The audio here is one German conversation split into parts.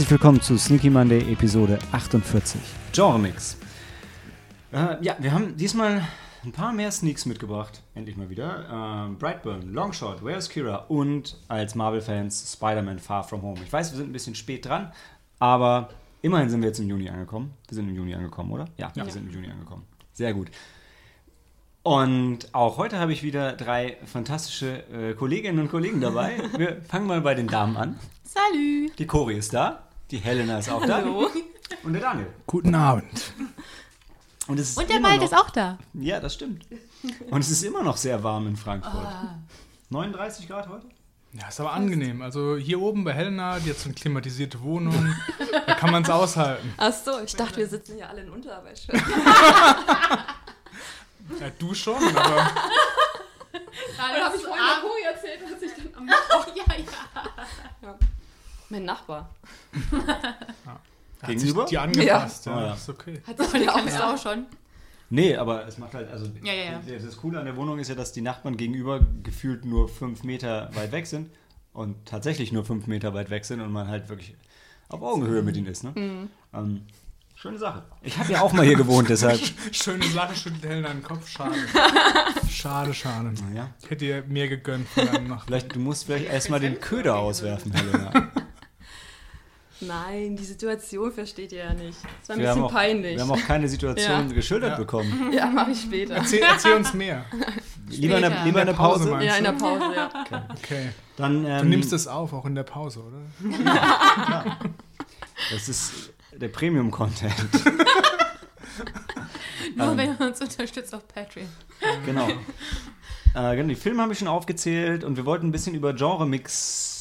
Herzlich willkommen zu Sneaky Monday Episode 48. Genre Mix. Äh, ja, wir haben diesmal ein paar mehr Sneaks mitgebracht. Endlich mal wieder. Äh, Brightburn, Longshot, Where's Kira und als Marvel-Fans Spider-Man Far From Home. Ich weiß, wir sind ein bisschen spät dran, aber immerhin sind wir jetzt im Juni angekommen. Wir sind im Juni angekommen, oder? Ja, ja. wir sind im Juni angekommen. Sehr gut. Und auch heute habe ich wieder drei fantastische äh, Kolleginnen und Kollegen dabei. Wir fangen mal bei den Damen an. Salü. Die Cori ist da. Die Helena ist auch Hallo. da. Und der Daniel. Guten Abend. Und, es ist Und der immer Wald noch, ist auch da. Ja, das stimmt. Und es ist immer noch sehr warm in Frankfurt. 39 Grad heute? Ja, ist aber angenehm. Also hier oben bei Helena, die hat so eine klimatisierte Wohnung. da kann man es aushalten. Ach so, ich dachte, wir sitzen hier alle in Unterwäsche. Ja, du schon, aber Dann habe ich vorhin der Kuri erzählt, dass ich dann am Oh, ja, ja. Mein Nachbar. hat sich Gegenüber? die angepasst. Ja. Ja. Ja. Ist okay. Hat sich Die auch auch schon. Nee, aber es macht halt, also Ja, ja, ja. das Coole an der Wohnung ist ja, dass die Nachbarn gegenüber gefühlt nur fünf Meter weit weg sind und tatsächlich nur fünf Meter weit weg sind und man halt wirklich auf Augenhöhe mit ihnen ist. Ne? Mhm. Ähm, schöne Sache. Ich habe ja auch mal hier gewohnt, deshalb. Schöne Sache, schüttelt Helena den Kopf. Schade. Schade, schade. Naja, Ich hätte dir mehr gegönnt von deinem Nachbarn. vielleicht, du musst vielleicht erstmal den Köder auswerfen, Helena. Nein, die Situation versteht ihr ja nicht. Das war ein Wir bisschen auch, peinlich. wir haben auch keine Situation Ja. geschildert Ja. bekommen. ja, mache ich später. Erzähl, erzähl uns mehr. Lieber in der, lieber in der Pause, Pause. meinst Ja, in der Pause, ja. Okay. Dann, Du ähm, nimmst es auf, auch in der Pause, oder? Das ist der Premium-Content. Nur wenn ihr uns unterstützt auf Patreon. Genau. Äh, genau. Die Filme habe ich schon aufgezählt und wir wollten ein bisschen über Genre-Mix.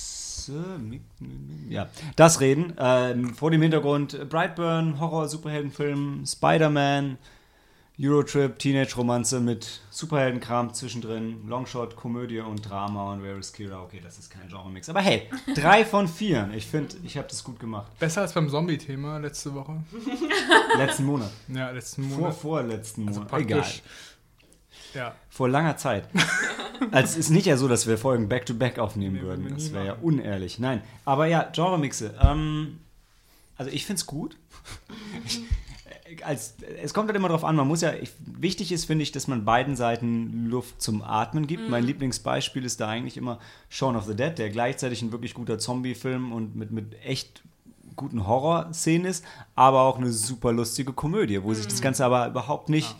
Äh, Ja, das reden. Ähm, vor dem Hintergrund Brightburn, Horror, Superheldenfilm, Spider-Man, Eurotrip, Teenage-Romanze mit Superheldenkram zwischendrin, Longshot, Komödie und Drama und Where is Kira? Okay, das ist kein Genre-Mix. Aber hey, drei von vier. Ich finde, ich habe das gut gemacht. Besser als beim Zombie-Thema letzte Woche. Letzten Monat. Ja, letzten Vor, Monat. vorletzten Also Monat. Egal. Ja. Vor langer Zeit. also es ist nicht ja so, dass wir Folgen back-to-back aufnehmen Nee, würden. Das wäre ja unehrlich. Nein. Aber ja, Genre-Mixe. Ähm, also ich finde es gut. Ich, äh, als, es kommt halt immer drauf an, man muss ja, ich, wichtig ist, finde ich, dass man beiden Seiten Luft zum Atmen gibt. Mein Lieblingsbeispiel ist da eigentlich immer Shaun of the Dead, der gleichzeitig ein wirklich guter Zombie-Film und mit, mit echt guten Horror-Szenen ist, aber auch eine super lustige Komödie, wo sich das Ganze aber überhaupt nicht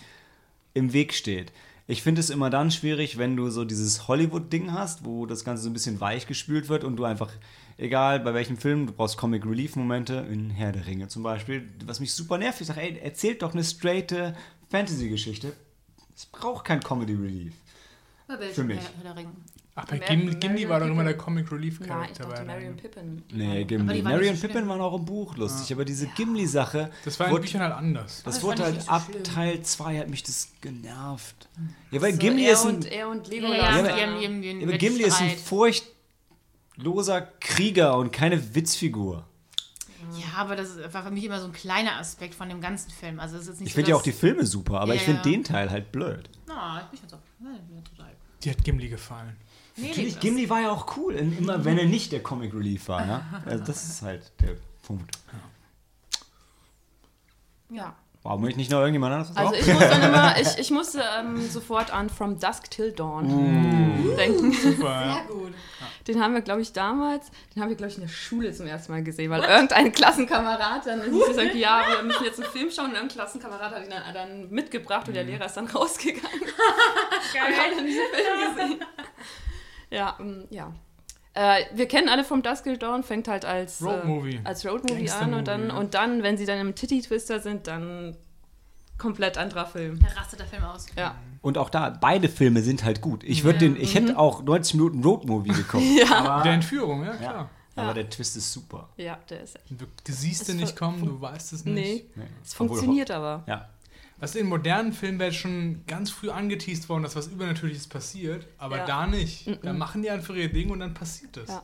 im Weg steht. Ich finde es immer dann schwierig, wenn du so dieses Hollywood-Ding hast, wo das Ganze so ein bisschen weich gespült wird und du einfach, egal bei welchem Film, du brauchst Comic Relief-Momente, in Herr der Ringe zum Beispiel, was mich super nervt. Ich sage, ey, erzählt doch eine straighte Fantasy-Geschichte. Es braucht kein Comedy Relief. Für mich. Herr der Ringe. Ach, bei Gimli, Gimli war doch immer der. Comic Relief Nein, ich Charakter. dachte bei Mary und Pippin. Nee, Aber Gimli. Mary und so Pippin waren auch im Buch lustig, aber diese Gimli-Sache Das war in wurde- Büchern halt anders. Das Das wurde ich halt so ab schlimm. Teil 2 hat mich das genervt. Ja, weil So, Gimli er ist ein, und, er und Ja, Legolas. ja, ihren ja, aber Gimli ist ein furchtloser Krieger und keine Witzfigur. Ja, aber das war für mich immer so ein kleiner Aspekt von dem ganzen Film. Also es ist jetzt nicht Ich so, finde ja auch die Filme super, aber Ja, ich finde ja. den Teil halt blöd. Na, ich. Ja, ich bin total. Die hat Gimli gefallen. Nee, Natürlich, nee, Gimli war ja auch cool, immer wenn er nicht der Comic Relief war. Ja? Also das ist halt der Punkt. Ja. Warum möchte nicht noch irgendjemand anderes was Also sagen? ich muss dann immer, ich, ich musste ähm, sofort an From Dusk Till Dawn denken. Super, ja. gut. Den haben wir, glaube ich, damals, den haben wir, glaube ich, in der Schule zum ersten Mal gesehen, weil irgendein Klassenkamerad dann hieß es irgendwie, ja, wir müssen jetzt einen Film schauen und irgendein Klassenkamerad hat ihn dann, dann mitgebracht und der Lehrer ist dann rausgegangen. und hat dann diesen Film gesehen. Ja, ähm, ja. Äh, wir kennen alle From Dusk Till Dawn, fängt halt als Roadmovie. Äh, als Gangster an und dann, Movie, ja. und dann, wenn sie dann im Titty-Twister sind, dann komplett anderer Film. Da rastet der Film aus. Ja. Und auch da, beide Filme sind halt gut. Ich würde den, ich hätte auch 90 Minuten Roadmovie geguckt. Mit der Entführung, ja, Ja. klar. Aber der Twist ist super. Ja, der ist echt. Du, du siehst Es den nicht kommen, du weißt es nicht. Nee, Nee. es Obwohl- funktioniert aber. Ja. Was in modernen Filmen wäre schon ganz früh angeteased worden, dass was Übernatürliches passiert, aber Ja. da nicht. Da machen die einfach ihr Ding und dann passiert es. Ja.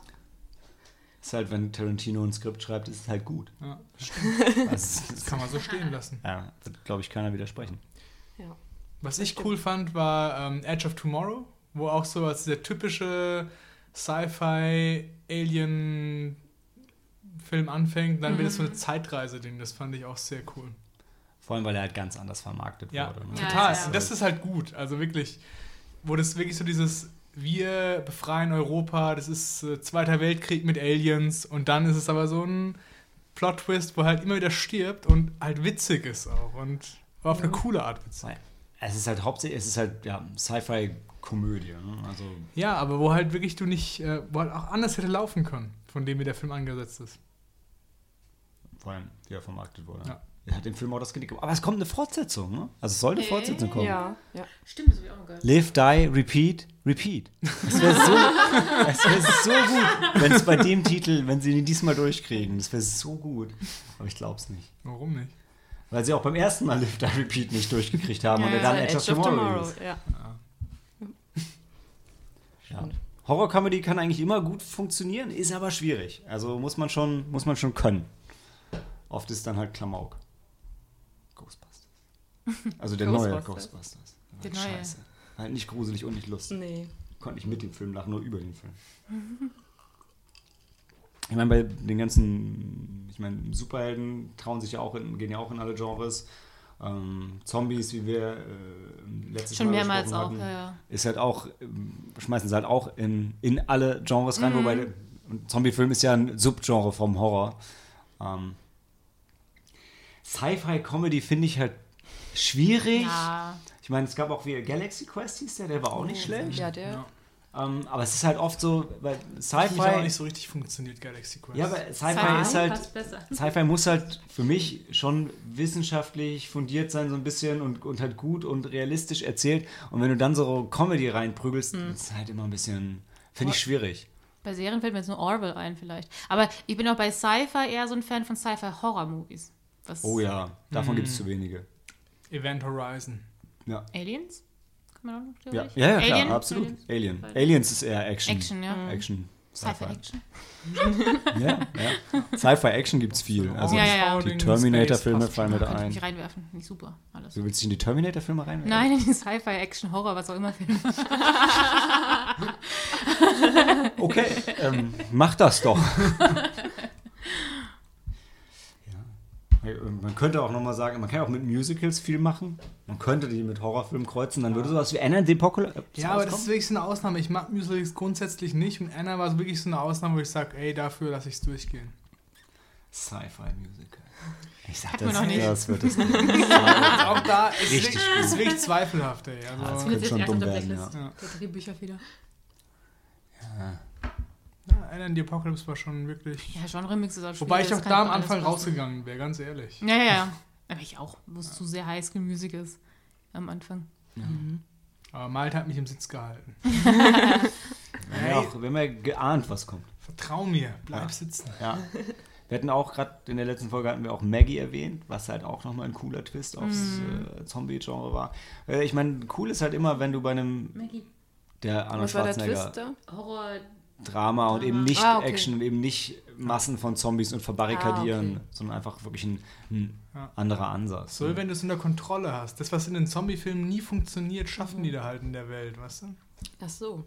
Ist halt, wenn Tarantino ein Skript schreibt, ist es halt gut. Ja, Also, das kann man so stehen lassen. ja, wird, glaube ich, keiner widersprechen. Ja. Was ich cool fand, war ähm, Edge of Tomorrow, wo auch so als der typische Sci-Fi Alien Film anfängt, dann wird es so eine Zeitreise-Ding. Das fand ich auch sehr cool. Vor allem, weil er halt ganz anders vermarktet Ja, wurde. Ne? Ja, total. ja. Das ist halt gut. Also wirklich, wo das wirklich so dieses, wir befreien Europa, das ist äh, Zweiter Weltkrieg mit Aliens und dann ist es aber so ein Plot-Twist, wo er halt immer wieder stirbt und halt witzig ist auch und war auf eine coole Art witzig. Es ist halt hauptsächlich, es ist halt ja, Sci-Fi-Komödie. Ne? Also Ja, aber wo halt wirklich du nicht, äh, wo halt auch anders hätte laufen können, von dem wie der Film angesetzt ist. vor allem, wie er vermarktet wurde. Ja. Er hat dem Film auch das Genick gemacht. Aber es kommt eine Fortsetzung, ne? Also es soll eine. Fortsetzung kommen. Ja, ja. Stimmt, das habe ich auch gehört. Live, die, repeat, repeat. Das wäre so, das wär so gut, wenn es bei dem Titel, wenn sie ihn diesmal durchkriegen. Das wäre so gut. Aber ich glaube es nicht. Warum nicht? Weil sie auch beim ersten Mal Live, die, repeat nicht durchgekriegt haben Ja, und er ja. dann Edge of Tomorrow, ist. ja. Ja. Horror-Comedy kann eigentlich immer gut funktionieren, ist aber schwierig. Also muss man schon, muss man schon können. Oft ist dann halt Klamauk. Also der neue Ghostbusters. Der neue. Scheiße. Halt nicht gruselig und nicht lustig. Nee. Konnte nicht mit dem Film lachen, nur über den Film. Ich meine, bei den ganzen, ich meine, Superhelden trauen sich ja auch in, gehen ja auch in alle Genres. Ähm, Zombies, wie wir äh, letztes Schon Mal mehrmals auch, hatten, ja, ja. ist halt auch, ähm, schmeißen sie halt auch in, in alle Genres Mhm. rein, wobei der- Zombie-Film ist ja ein Subgenre vom Horror. Ähm, Sci-Fi-Comedy finde ich halt schwierig. Ja, Ich meine, es gab auch wie Galaxy Quest hieß der, der war auch nicht schlecht. Ja, der. Ja. Ähm, aber es ist halt oft so, weil Hat mich auch Sci-Fi. nicht so richtig funktioniert, Galaxy Quest. Ja, aber Sci-Fi Sci-Fi ist halt. Sci-Fi muss halt für mich schon wissenschaftlich fundiert sein, so ein bisschen und, und halt gut und realistisch erzählt. Und wenn du dann so Comedy reinprügelst, Hm. ist halt immer ein bisschen, finde ich schwierig. Bei Serien fällt mir jetzt nur Orwell ein vielleicht. Aber ich bin auch bei Sci-Fi eher so ein Fan von Sci-Fi-Horror-Movies. Oh ja, davon Hm. gibt es zu wenige. Event Horizon. Ja, Aliens? Kann man auch noch ja, ja, ja klar, Alien? absolut. Aliens? Alien. Aliens ist eher Action. Action, ja. Action. Sci-Fi-Action. Ja, ja. Sci-Fi-Action gibt es viel. Also Ja, ja, ja. die Terminator-Filme fallen mit Könnte ich ein. mich reinwerfen. Finde ich super. Alles. Du willst dich in die Terminator-Filme reinwerfen? Nein, in die Sci-Fi, Action, Horror, was auch immer Filme. Okay, ähm, mach das doch. ja. Man könnte auch nochmal sagen, man kann ja auch mit Musicals viel machen. Man könnte die mit Horrorfilmen kreuzen, dann würde sowas wie Anna the Apocalypse Ja, aber das ist wirklich so eine Ausnahme. Ich mag Musicals grundsätzlich nicht und Anna war so wirklich so eine Ausnahme, wo ich sage, ey, dafür lasse ich es durchgehen. Sci-Fi-Musical. Ich sag Hatten wir das, noch nicht. das wird es nicht. Auch da ist Richtig ist wirklich zweifelhaft, ey. das Also, könnte schon erst dumm auf der werden, ja. ja. Der Drehbücher wieder. Ja, Anna and the Apocalypse war schon wirklich. Ja, Genre-Mix ist auch Wobei ich auch da am Anfang rausgegangen wäre, ganz ehrlich. Ja, ja, ja. Aber ich auch, wo es zu sehr Highschool Music ist. Am Anfang. Aber Malte hat mich im Sitz gehalten. Wir haben ja, auch, wir haben ja geahnt, was kommt. Vertrau mir, bleib Ja. sitzen. Ja. Wir hatten auch gerade in der letzten Folge hatten wir auch Maggie erwähnt, was halt auch nochmal ein cooler Twist aufs äh, Zombie-Genre war. Äh, ich meine, cool ist halt immer, wenn du bei einem Maggie. der Arnold Was war der Schwarzenegger Twist da? Horror. Drama und eben nicht Ah, okay. Action und eben nicht Massen von Zombies und verbarrikadieren, Ah, okay. sondern einfach wirklich ein, ein Ja. anderer Ansatz. So, wenn du es unter Kontrolle hast. Das, was in den Zombie-Filmen nie funktioniert, schaffen die da halt in der Welt, weißt du? Ach so.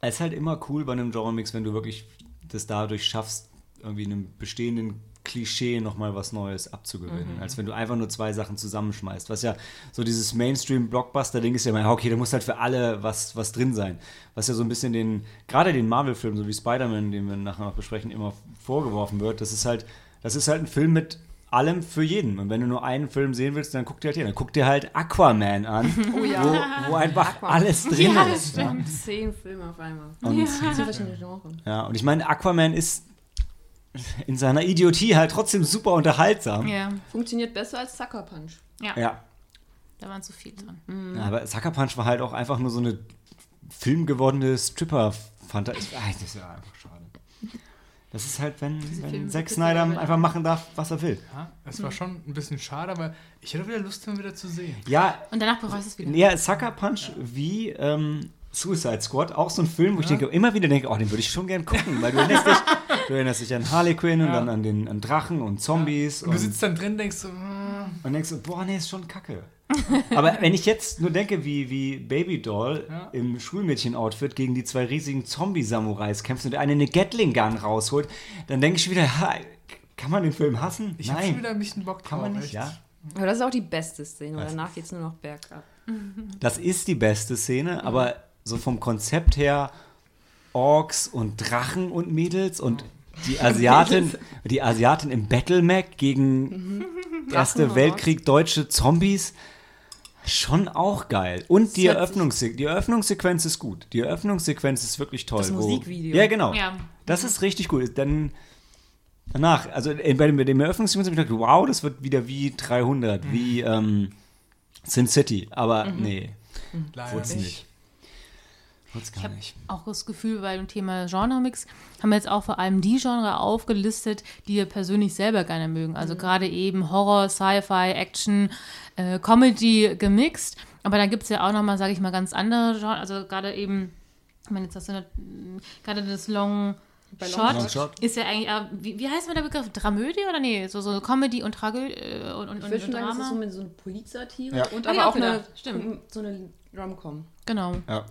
Es ist halt immer cool bei einem Genre-Mix, wenn du wirklich das dadurch schaffst, irgendwie einem bestehenden Klischee nochmal was Neues abzugewinnen. Als wenn du einfach nur zwei Sachen zusammenschmeißt. Was ja so dieses Mainstream-Blockbuster-Ding ist ja immer, ja, okay, da muss halt für alle was, was drin sein. Was ja so ein bisschen den, gerade den Marvel-Filmen, so wie Spider-Man, den wir nachher noch besprechen, immer vorgeworfen wird. Das ist halt, das ist halt ein Film mit allem für jeden. Und wenn du nur einen Film sehen willst, dann guck dir halt hier. Dann guck dir halt Aquaman an, Oh ja. wo, wo einfach Aquaman. alles drin Ja, ist. Ja. Zehn Filme auf einmal. Und, Zehn verschiedene Genres. ja, und ich meine, Aquaman ist in seiner Idiotie halt trotzdem super unterhaltsam. Ja. Funktioniert besser als Sucker Punch. ja. Ja. Da waren zu viel dran. ja, aber Sucker Punch war halt auch einfach nur so eine filmgewordene Stripper-Fantasie. Das ist ja einfach schade. Das ist halt, wenn, wenn Filme Zack Snyder einfach machen darf, was er will. Ja, es war schon ein bisschen schade, aber ich hätte wieder Lust, den wieder zu sehen. Ja, Und danach bereust du es wieder. ja Sucker Punch wie ähm, Suicide Squad, auch so ein Film, wo ich Ja. denke, immer wieder denke, oh, den würde ich schon gern gucken, weil du erinnerst dich, du erinnerst dich an Harley Quinn und Ja. dann an den an Drachen und Zombies. Und du sitzt dann drin und denkst so, ah, Und denkst du, boah, nee, ist schon kacke. Aber wenn ich jetzt nur denke, wie, wie Baby Doll Ja. im Schulmädchen-Outfit gegen die zwei riesigen Zombie-Samurais kämpft und der eine eine Gatling-Gun rausholt, dann denke ich wieder, ha, Kann man den Film hassen? Ich habe schon wieder ein bisschen Bock drauf. Kann man nicht, echt. ja. Aber das ist auch die beste Szene. Und Was? danach geht es nur noch bergab. Das ist die beste Szene, aber so vom Konzept her Orks und Drachen und Mädels und die Asiatin, die Asiatin im Battle Mac gegen Erste und Weltkrieg deutsche Zombies. Schon auch geil. Und die, Das hört sich- Eröffnungsse die Eröffnungssequenz ist gut. Die Eröffnungssequenz ist wirklich toll. Das wo- Musikvideo. Ja, genau. Ja. Das ist richtig gut. Dann danach, also bei dem, bei dem Eröffnungssequenz habe ich gedacht, wow, das wird wieder wie 300, wie ähm, Sin City. Aber nee, Leider Wurd's nicht. Wurd's gar hab- nicht. Auch das Gefühl, bei dem Thema Genre-Mix haben wir jetzt auch vor allem die Genre aufgelistet, die wir persönlich selber gerne mögen. Also gerade eben Horror, Sci-Fi, Action, äh, Comedy gemixt. Aber dann gibt es ja auch nochmal, sage ich mal, ganz andere Genre. Also gerade eben, ich meine, jetzt hast du eine- gerade das Long Bei Shot, Long Shot. ist ja eigentlich, äh, wie, wie heißt mal der Begriff? Dramödie oder nee? So, so Comedy und Tragödie äh, und, und, Ich und, würde schon und sagen, das Drama. ist so, mit so eine Polizsatire Ja. und ich aber auch auch eine, stimmt. so eine Rom-Com. Genau. Ja.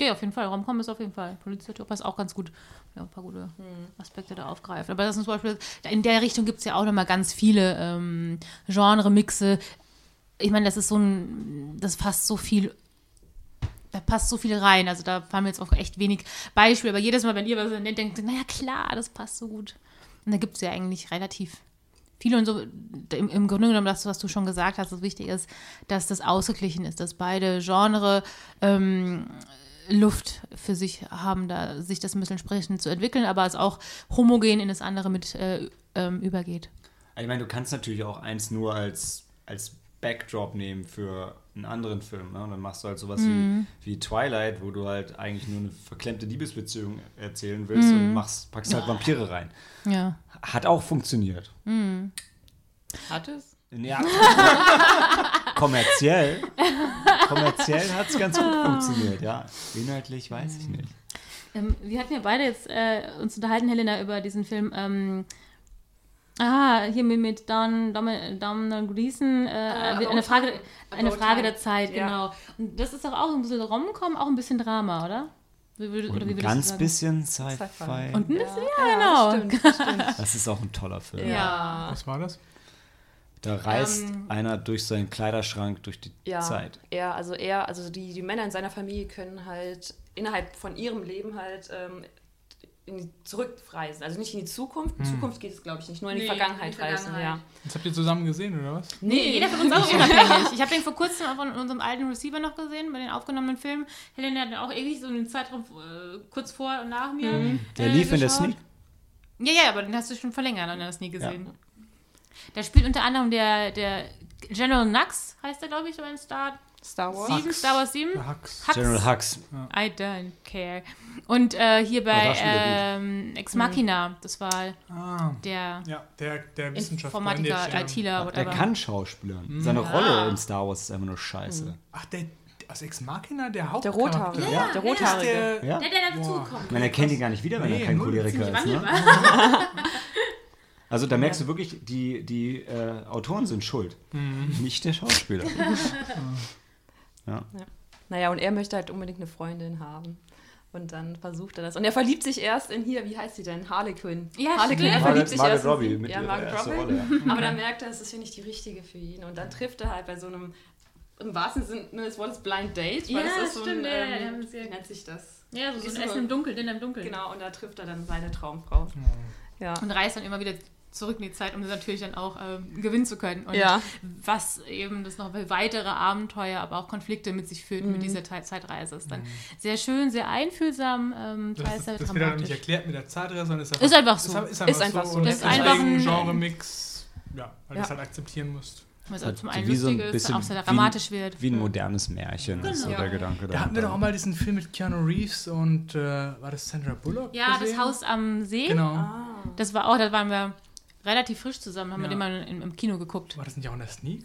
Ja, auf jeden Fall. Romcom ist auf jeden Fall. Polizeitor passt auch ganz gut. Ja, ein paar gute Aspekte da aufgreift. Aber das ist zum Beispiel, in der Richtung gibt es ja auch nochmal ganz viele ähm, Genre-Mixe. Ich meine, das ist so ein, das passt so viel, da passt so viel rein. Also da fallen mir jetzt auch echt wenig Beispiele. Aber jedes Mal, wenn ihr was nennt, denkt ihr, naja, klar, das passt so gut. Und da gibt es ja eigentlich relativ viele und so, im, im Grunde genommen, das, was du schon gesagt hast, das wichtig ist, dass das ausgeglichen ist, dass beide Genre ähm, Luft für sich haben, da sich das ein bisschen entsprechend zu entwickeln, aber es auch homogen in das andere mit äh, ähm, übergeht. Ich meine, du kannst natürlich auch eins nur als, als Backdrop nehmen für einen anderen Film. Ne? Und dann machst du halt sowas wie, wie Twilight, wo du halt eigentlich nur eine verklemmte Liebesbeziehung erzählen willst und machst, packst halt Vampire rein. Ja. Hat auch funktioniert. Hat es? Ja. kommerziell. Kommerziell hat es ganz gut funktioniert, ja. Inhaltlich weiß ich nicht. Ähm, wir hatten ja beide jetzt äh, uns unterhalten, Helena, über diesen Film. Ähm, ah, hier mit, mit Don, Dom, Domhnall Gleeson, äh, About eine Frage, eine Frage der Zeit, Ja. genau. Und das ist doch auch ein bisschen Romcom, auch ein bisschen Drama, oder? Wie ein ganz bisschen Sci-fi. Und ein bisschen, ja, Ja, genau. Stimmt, das stimmt. Das ist auch ein toller Film. Ja. Was war das? Da reist Ähm, einer durch seinen Kleiderschrank durch die Ja, Zeit. er, also er, also die, die Männer in seiner Familie können halt innerhalb von ihrem Leben halt ähm, in die zurückreisen. Also nicht in die Zukunft. In Zukunft geht es, glaube ich, nicht. Nur in die Nee, Vergangenheit in die reisen, Vergangenheit. ja. Das habt ihr zusammen gesehen, oder was? Nee, jeder von uns auch unabhängig. Ich habe den vor kurzem von unserem alten Receiver noch gesehen, bei den aufgenommenen Filmen. Helena hat auch ewig so einen Zeitraum äh, kurz vor und nach mir. Der äh, lief in der geschaut. Sneak. Ja, ja, aber den hast du schon verlängert und hast nie gesehen. Da spielt unter anderem der, der General Nux, heißt der, glaube ich, so ein Star Star Wars. 7, Star Wars 7. Der Hux. Hux. General Hux. I don't care. Und äh, hier bei ähm, Ex Machina, das war Ah, der ja, der, der Wissenschaftler. Informatiker, der- ITler, Der whatever. kann schauspielern. Seine Rolle in Star Wars ist einfach nur scheiße. Ach, der aus Ex Machina, der Der Hauptcharakter. Rothaarige. Ja. Der Rothaarige. der, Ja? Der, der Boah. dazukommt. Ich meine, er kennt ihn gar nicht wieder, wenn Nee, er kein. Choleriker ist. Ne? Also da merkst du wirklich, die, die äh, Autoren sind schuld. Nicht der Schauspieler. ja. Naja, und er möchte halt unbedingt eine Freundin haben. Und dann versucht er das. Und er verliebt sich erst in hier, wie heißt sie denn? Harley Quinn. Ja, Harley stimmt. Er verliebt sich Margaret erst in Robbie sie. mit ja, ihrer Margaret Robbie. Rolle, Aber dann merkt er, es ist hier nicht die richtige für ihn. Und dann trifft er halt bei so einem, im wahrsten Sinne des Wortes, Blind Date. Ja, das ist so stimmt, ein, ja, ähm, ja, ja- wie nennt sich das? Ja, so, so Ist ein so- Essen im Dunkeln, Dinner im Dunkeln. Genau, und da trifft er dann seine Traumfrau. Ja. Und reist dann immer wieder zurück in die Zeit, um das natürlich dann auch ähm, gewinnen zu können. Und Ja. was eben das noch weitere Abenteuer, aber auch Konflikte mit sich führt mit dieser Te- Zeitreise. Ist dann sehr schön, sehr einfühlsam, ähm, Das, sehr das wird halt nicht erklärt mit der Zeitreise, sondern ist einfach, Ist einfach so. Ist, Ist einfach so. Und Das ist einfach ein- Genre-Mix, ja, weil du Ja. es halt akzeptieren musst. Was Halt zum einen wie so ein lustig ist, bisschen auch sehr wie dramatisch wird. Wie ein modernes Märchen ist so Genau. der Gedanke Da hatten wir doch auch mal diesen Film mit Keanu Reeves und äh, war das Sandra Bullock? Ja, gesehen? das Haus am See, Genau. Ah. das war auch, da waren wir relativ frisch zusammen, haben wir Ja. den mal im, im Kino geguckt. War das nicht auch in der Sneak?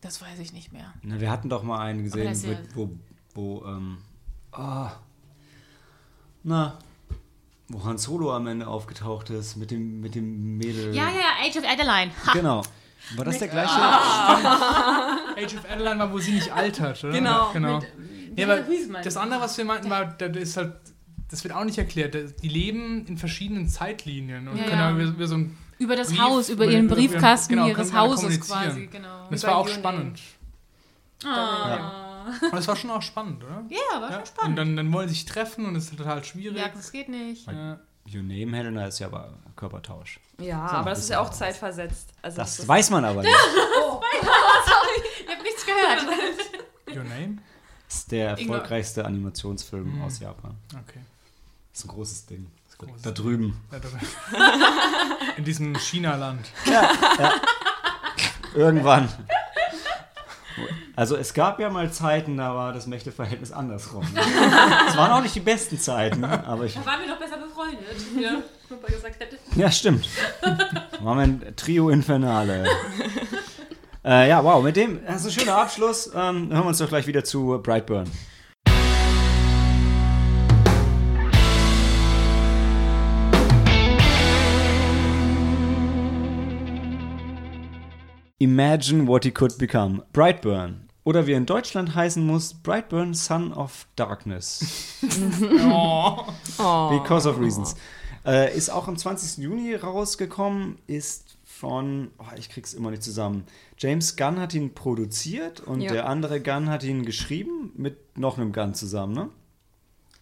Das weiß ich nicht mehr. Na, wir hatten doch mal einen gesehen, das ja- mit, wo, wo ähm, ah, na, wo Han Solo am Ende aufgetaucht ist mit dem, mit dem Mädel. Ja, ja, Age of Adeline. Ha. Genau. War das der gleiche? Age of Adeline war, wo sie nicht altert, oder? Genau, genau. Mit, man? das andere, was wir meinten, war, da ist halt das wird auch nicht erklärt. Die leben in verschiedenen Zeitlinien und Ja, können ja. über, über so ein. Über das Brief, Haus, über über- ihren über- Briefkasten genau, ihres Hauses kommunizieren. quasi, genau. Und das war auch Your spannend. Ah. Und das war schon auch spannend, oder? Ja, war Ja. schon Und spannend. dann, dann wollen sie sich treffen und es ist total schwierig. Ja, das geht nicht. Ja. Your Name Helena ist ja aber Körpertausch. Ja, So, aber das das ist ja auch zeitversetzt. Also Das ist- weiß man aber nicht. Ich hab nichts gehört. Your Name? Das ist der erfolgreichste Animationsfilm Mhm. aus Japan. Okay. Das ist ein großes Ding. großes da drüben. Ja, da- In diesem China-Land. Irgendwann. Also es gab ja mal Zeiten, da war das Mächteverhältnis andersrum. Es waren auch nicht die besten Zeiten, aber ich. Da waren wir doch besser befreundet. Ja, Papa gesagt hätte. Ja, stimmt. Waren wir ein Trio Infernale. äh, ja, wow, mit dem, das ist ein schöner Abschluss. Ähm, hören wir uns doch gleich wieder zu Brightburn. Imagine what he could become. Brightburn. Oder wie er in Deutschland heißen muss, Brightburn Son of Darkness. Oh. Oh. Because of Reasons. Äh, ist auch am 20. Juni rausgekommen, ist von, oh, ich krieg's immer nicht zusammen. James Gunn hat ihn produziert und Ja. der andere Gunn hat ihn geschrieben mit noch einem Gunn zusammen, ne?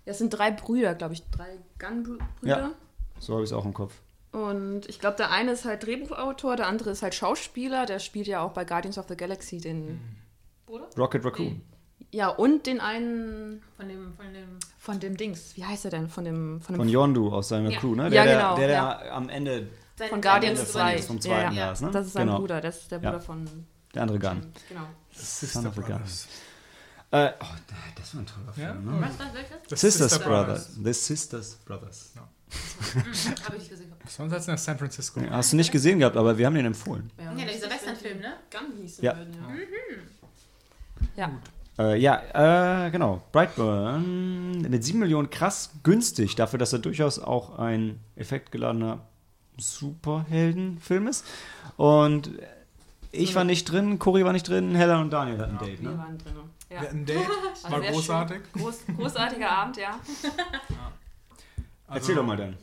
Das sind drei Brüder, glaube ich. Drei Gun-Brüder. Ja. So habe ich es auch im Kopf. Und ich glaube, der eine ist halt Drehbuchautor, der andere ist halt Schauspieler. Der spielt ja auch bei Guardians of the Galaxy den. Bruder? Rocket Raccoon. Ja, und den einen Von dem, von dem. von dem Dings. Wie heißt er denn? Von dem. Von dem Von Yondu aus seiner Ja. Crew, ne? Ja, Der, der, genau, Der, der ja. am Ende, Sein- von Guardians Ende 2. vom zweiten ja, Jahr ja. ist, ne? Das ist sein Genau. Bruder, das ist der Ja. Bruder von. der andere Gunn. Genau. Son of a Gun. Brothers. Äh, oh, das war ein toller Ja? Film, ne? Was, was, welches? Das Sisters Sister Brothers. The Sisters Brothers. Hab ich nicht gesehen. Sonst als nach San Francisco. Hast du nicht gesehen gehabt, aber wir haben den empfohlen. Ja, dieser Westernfilm, ne? Gun hießen Ja. würden, ja. Ja. Äh, ja, äh, genau. Brightburn mit 7 Millionen krass günstig, dafür, dass er durchaus auch ein effektgeladener Superheldenfilm ist. Und ich war nicht drin, Cory war nicht drin, Hella und Daniel hatten ein Date, Wir ne? waren drin. Ja. Wir hatten ein Date, War war großartig. Groß, großartiger Abend, ja. Also, Erzähl doch mal dann.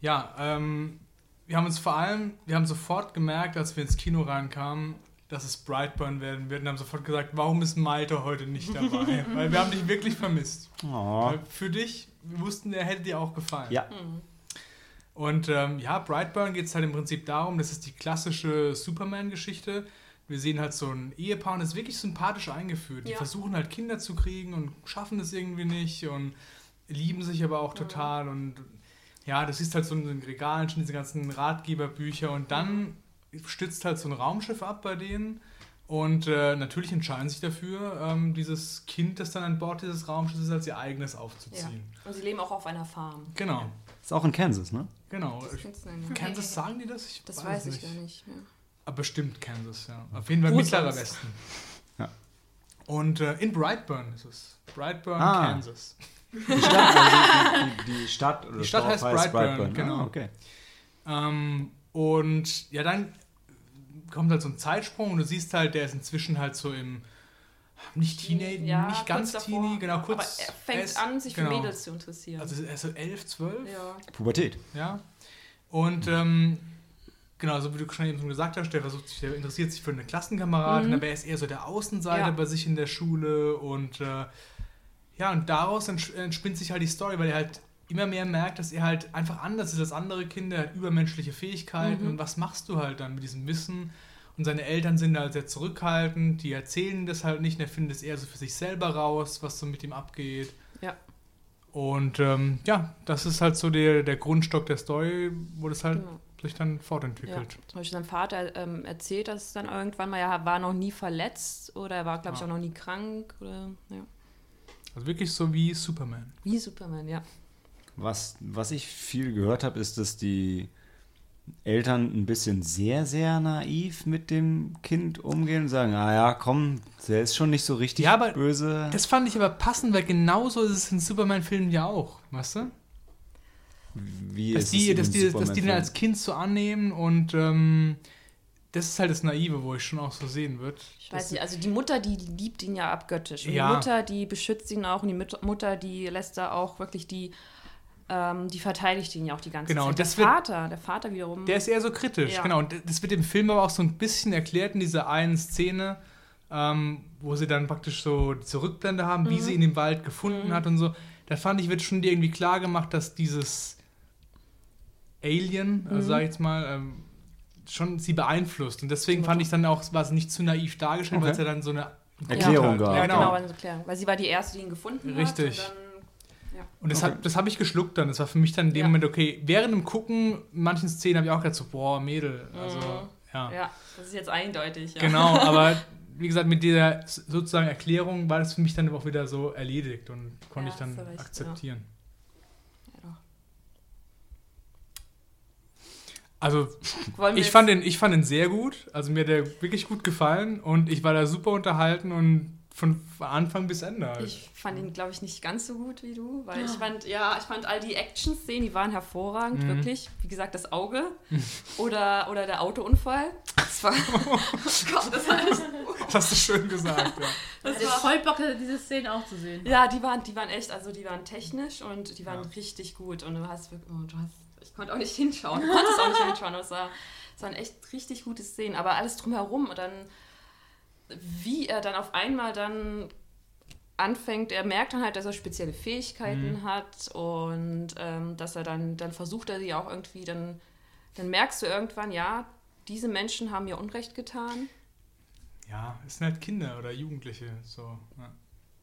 Ja, ähm, wir haben uns vor allem, wir haben sofort gemerkt, als wir ins Kino reinkamen, dass es Brightburn werden wird und haben sofort gesagt, warum ist Malte heute nicht dabei? Weil wir haben dich wirklich vermisst. Oh. Weil Für dich, wir wussten, der hätte dir auch gefallen. Ja, Und ähm, ja, Brightburn geht es halt im Prinzip darum, das ist die klassische Superman-Geschichte. Wir sehen halt so ein Ehepaar und das ist wirklich sympathisch eingeführt. Die Ja. versuchen halt Kinder zu kriegen und schaffen es irgendwie nicht und lieben sich aber auch total. Und ja, das ist halt so in den Regalen schon diese ganzen Ratgeberbücher und dann stützt halt so ein Raumschiff ab bei denen. Und äh, natürlich entscheiden sich dafür, ähm, dieses Kind, das dann an Bord dieses Raumschiffs ist, als ihr eigenes ja. aufzuziehen. Und sie leben auch auf einer Farm. Genau, ist auch in Kansas, ne? genau. Nennen. Kansas sagen die das? Ich das weiß ich gar nicht. Ja. Aber bestimmt Kansas, ja. Auf jeden Fall mittlerer? Westen. Ja. Und äh, in Brightburn ist es. Brightburn, Ah. Kansas. Die Stadt, also die, die, die Stadt, oder Die das Stadt Dorf heißt Brightburn, Ah, genau. okay. Ähm, und ja, dann kommt halt so ein Zeitsprung und du siehst halt, der ist inzwischen halt so im nicht Teenage, Ja, nicht ganz. Teenie, genau, kurz. Aber er fängt ist- an, sich genau. für Mädels zu interessieren. Also er ist so 11, 12, ja. Pubertät. ja. Und ähm, genau, so wie du schon eben schon gesagt hast, der versucht sich, der interessiert sich für eine Klassenkameradin, Mhm. aber er ist eher so der Außenseiter Ja. bei sich in der Schule und äh, ja, und daraus ents- entspinnt sich halt die Story, weil er halt immer mehr merkt, dass er halt einfach anders ist als andere Kinder, er hat übermenschliche Fähigkeiten Mhm. und was machst du halt dann mit diesem Wissen? Und seine Eltern sind halt sehr zurückhaltend, die erzählen das halt nicht, und er findet es eher so für sich selber raus, was so mit ihm abgeht. Ja. Und ähm, ja, das ist halt so der, der Grundstock der Story, wo das halt Genau. sich dann Ja. fortentwickelt. Zum Beispiel sein Vater ähm, erzählt das dann irgendwann mal, er war noch nie verletzt oder er war, glaube ich, Ja. auch noch nie krank. Oder, ja. Also wirklich so wie Superman. Wie Superman, ja. Was, was ich viel gehört habe, ist, dass die Eltern ein bisschen sehr, sehr naiv mit dem Kind umgehen und sagen, ah ja, komm, der ist schon nicht so richtig Ja, aber böse. Das fand ich aber passend, weil genauso ist es in Superman-Filmen ja auch, weißt du? Wie Dass ist die, es dass die, dass die den als Kind so annehmen und ähm, das ist halt das Naive, wo ich schon auch so sehen wird. Ich weiß nicht, also die Mutter, die liebt ihn ja abgöttisch. Und Ja. die Mutter, die beschützt ihn auch und die Mut- Mutter, die lässt da auch wirklich die ähm, die verteidigt ihn ja auch die ganze Genau, Zeit. und der das wird- Vater, der Vater wiederum. Der ist eher so kritisch, Ja. genau. Und das wird im Film aber auch so ein bisschen erklärt in dieser einen Szene, ähm, wo sie dann praktisch so diese Rückblende haben, Mhm. wie sie ihn im Wald gefunden hat und so. Da fand ich, wird schon dir irgendwie klar gemacht, dass dieses Alien, also Mhm. sag ich jetzt mal, ähm, schon sie beeinflusst. Und deswegen fand ich dann auch, war es nicht zu naiv dargestellt, weil es ja Okay. dann so eine Erklärung Ja, gab. Ja, genau, genau. war eine Erklärung. Weil sie war die Erste, die ihn gefunden Richtig. hat. Ja. Und das, Okay. hab- habe ich geschluckt dann. Das war für mich dann in dem Ja. Moment okay. Während dem Gucken, in manchen Szenen habe ich auch gedacht so, boah, Mädel. Also, Mhm. ja. ja, das ist jetzt eindeutig. Ja. Genau, aber wie gesagt, mit dieser sozusagen Erklärung war das für mich dann auch wieder so erledigt und konnte Ja, ich dann recht, akzeptieren. Ja, doch. Also ich fand, den, ich fand den sehr gut. Also mir hat der wirklich gut gefallen und ich war da super unterhalten und von Anfang bis Ende. Halt. Ich fand ihn, glaube ich, nicht ganz so gut wie du, weil ich fand, ja, ich fand all die Action-Szenen, die waren hervorragend, Mhm. wirklich. Wie gesagt, das Auge oder, oder der Autounfall. Das war, oh Gott, das war echt, das hast du schön gesagt. Ja. das Ich war, voll Bock, diese Szenen auch zu sehen. ja, die waren, die waren echt, also die waren technisch und die waren Ja. richtig gut und du hast wirklich, oh, du hast, ich konnte auch nicht hinschauen, du konntest auch nicht hinschauen, es, war, es waren echt richtig gute Szenen, aber alles drumherum und dann, wie er dann auf einmal dann anfängt, er merkt dann halt, dass er spezielle Fähigkeiten Mhm. hat und ähm, dass er dann, dann versucht er sie auch irgendwie, dann, dann merkst du irgendwann, ja, diese Menschen haben mir Unrecht getan, ja, es sind halt Kinder oder Jugendliche. So, ja.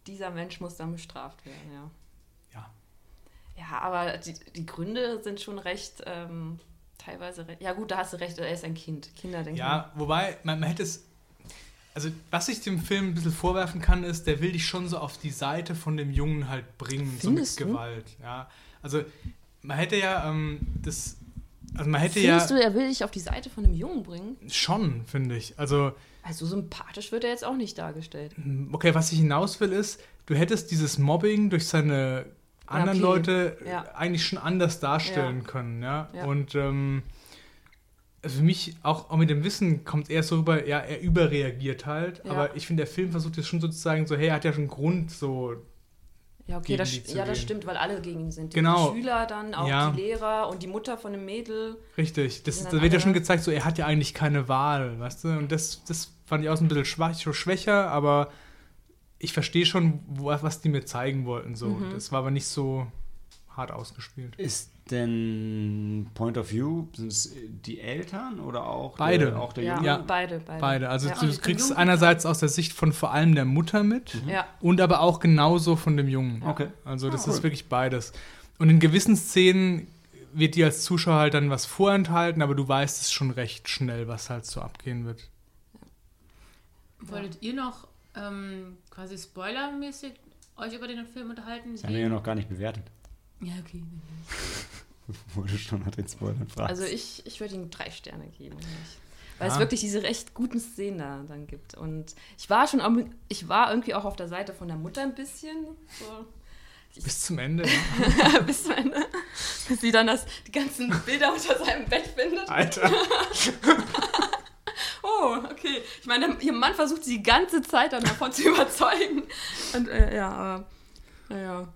dieser Mensch muss dann bestraft werden. Ja. Ja, aber die, die Gründe sind schon recht, ähm, teilweise recht. Ja, gut, da hast du recht, er ist ein Kind. Kinder denken. Ja, wobei, man, man hätte es. Also, was ich dem Film ein bisschen vorwerfen kann, ist, der will dich schon so auf die Seite von dem Jungen halt bringen, Findest so du? mit Gewalt. Ja. Also, man hätte ja ähm, das. Also, man hätte Findest ja. du, er will dich auf die Seite von einem Jungen bringen? Schon, finde ich. Also, Also sympathisch wird er jetzt auch nicht dargestellt. okay, was ich hinaus will, ist, du hättest dieses Mobbing durch seine anderen okay. Leute äh, Ja. eigentlich schon anders darstellen können, ja. Ja. Und ähm, also für mich, auch, auch mit dem Wissen, kommt er so rüber, ja, er überreagiert halt. Ja. Aber ich finde, der Film versucht jetzt schon sozusagen so, hey, er hat ja schon Grund, so. Ja, okay, das, die ja, das stimmt, weil alle gegen ihn sind. Die Genau. Schüler dann, auch Ja. die Lehrer und die Mutter von dem Mädel. Richtig, das, sind da dann wird ja schon gezeigt, so er hat ja eigentlich keine Wahl, weißt du? Und das, das fand ich auch so ein bisschen schwach, so schwächer, aber ich verstehe schon, wo, was die mir zeigen wollten. So. Mhm. Das war aber nicht so hart ausgespielt. Ist denn Point of View, sind es die Eltern oder auch Beide. Der, auch der Ja, Junge? Ja. beide, beide. Beide. Also Ja. du kriegst einerseits aus der Sicht von vor allem der Mutter mit Ja, und aber auch genauso von dem Jungen. Okay. Also das Ah, ist cool. wirklich beides. Und in gewissen Szenen wird dir als Zuschauer halt dann was vorenthalten, aber du weißt es schon recht schnell, was halt so abgehen wird. Wolltet ihr noch ähm, quasi spoilermäßig euch über den Film unterhalten? Das haben wir ja noch gar nicht bewertet. ja, okay. Wurde schon nach den Spoilern fragst. also ich, ich würde ihm drei Sterne geben. Weil Ja. es wirklich diese recht guten Szenen da dann gibt. Und ich war schon, am- ich war irgendwie auch auf der Seite von der Mutter ein bisschen. So. Bis zum Ende. Ja. bis zum Ende. Bis sie dann das, die ganzen Bilder unter seinem Bett findet. Alter. Oh, okay. Ich meine, ihr Mann versucht sie die ganze Zeit dann davon zu überzeugen. Und äh, ja, aber naja.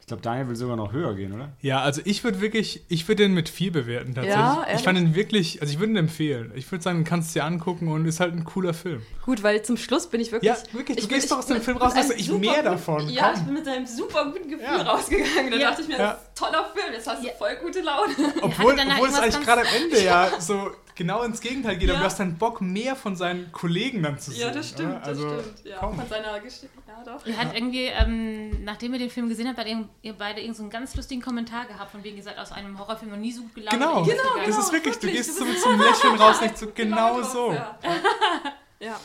ich glaube, Daniel will sogar noch höher gehen, oder? Ja, also ich würde wirklich, ich würde den mit vier bewerten tatsächlich. Ja, ich fand ihn wirklich, also ich würde ihn empfehlen. Ich würde sagen, du kannst es dir angucken und ist halt ein cooler Film. Gut, weil zum Schluss bin ich wirklich. Ja, wirklich, du ich gehst bin- doch aus dem mit- Film raus, du, ich mehr guten- davon, Ja, komm. ich bin mit einem super guten Gefühl Ja. rausgegangen. Da Ja. dachte ich mir, Ja. das toller Film, jetzt hast du voll gute Laune. Obwohl, danach obwohl es eigentlich gerade am Ende ja so genau ins Gegenteil geht, aber Ja. du hast dann Bock, mehr von seinen Kollegen dann zu sehen. Ja, das stimmt, oder? Also, das stimmt. Ja, komm. von seiner Geschichte. Ja, doch. Ihr habt irgendwie, ähm, nachdem ihr den Film gesehen habt, habt ihr, ihr beide irgend so einen ganz lustigen Kommentar gehabt, von wegen ihr seid aus einem Horrorfilm noch nie so gut gelaunt. Genau, Genau, gegangen. das genau. ist wirklich, du wirklich, gehst das so ist- mit so einem Lächeln raus, nicht so genau das, so. Ja. ja.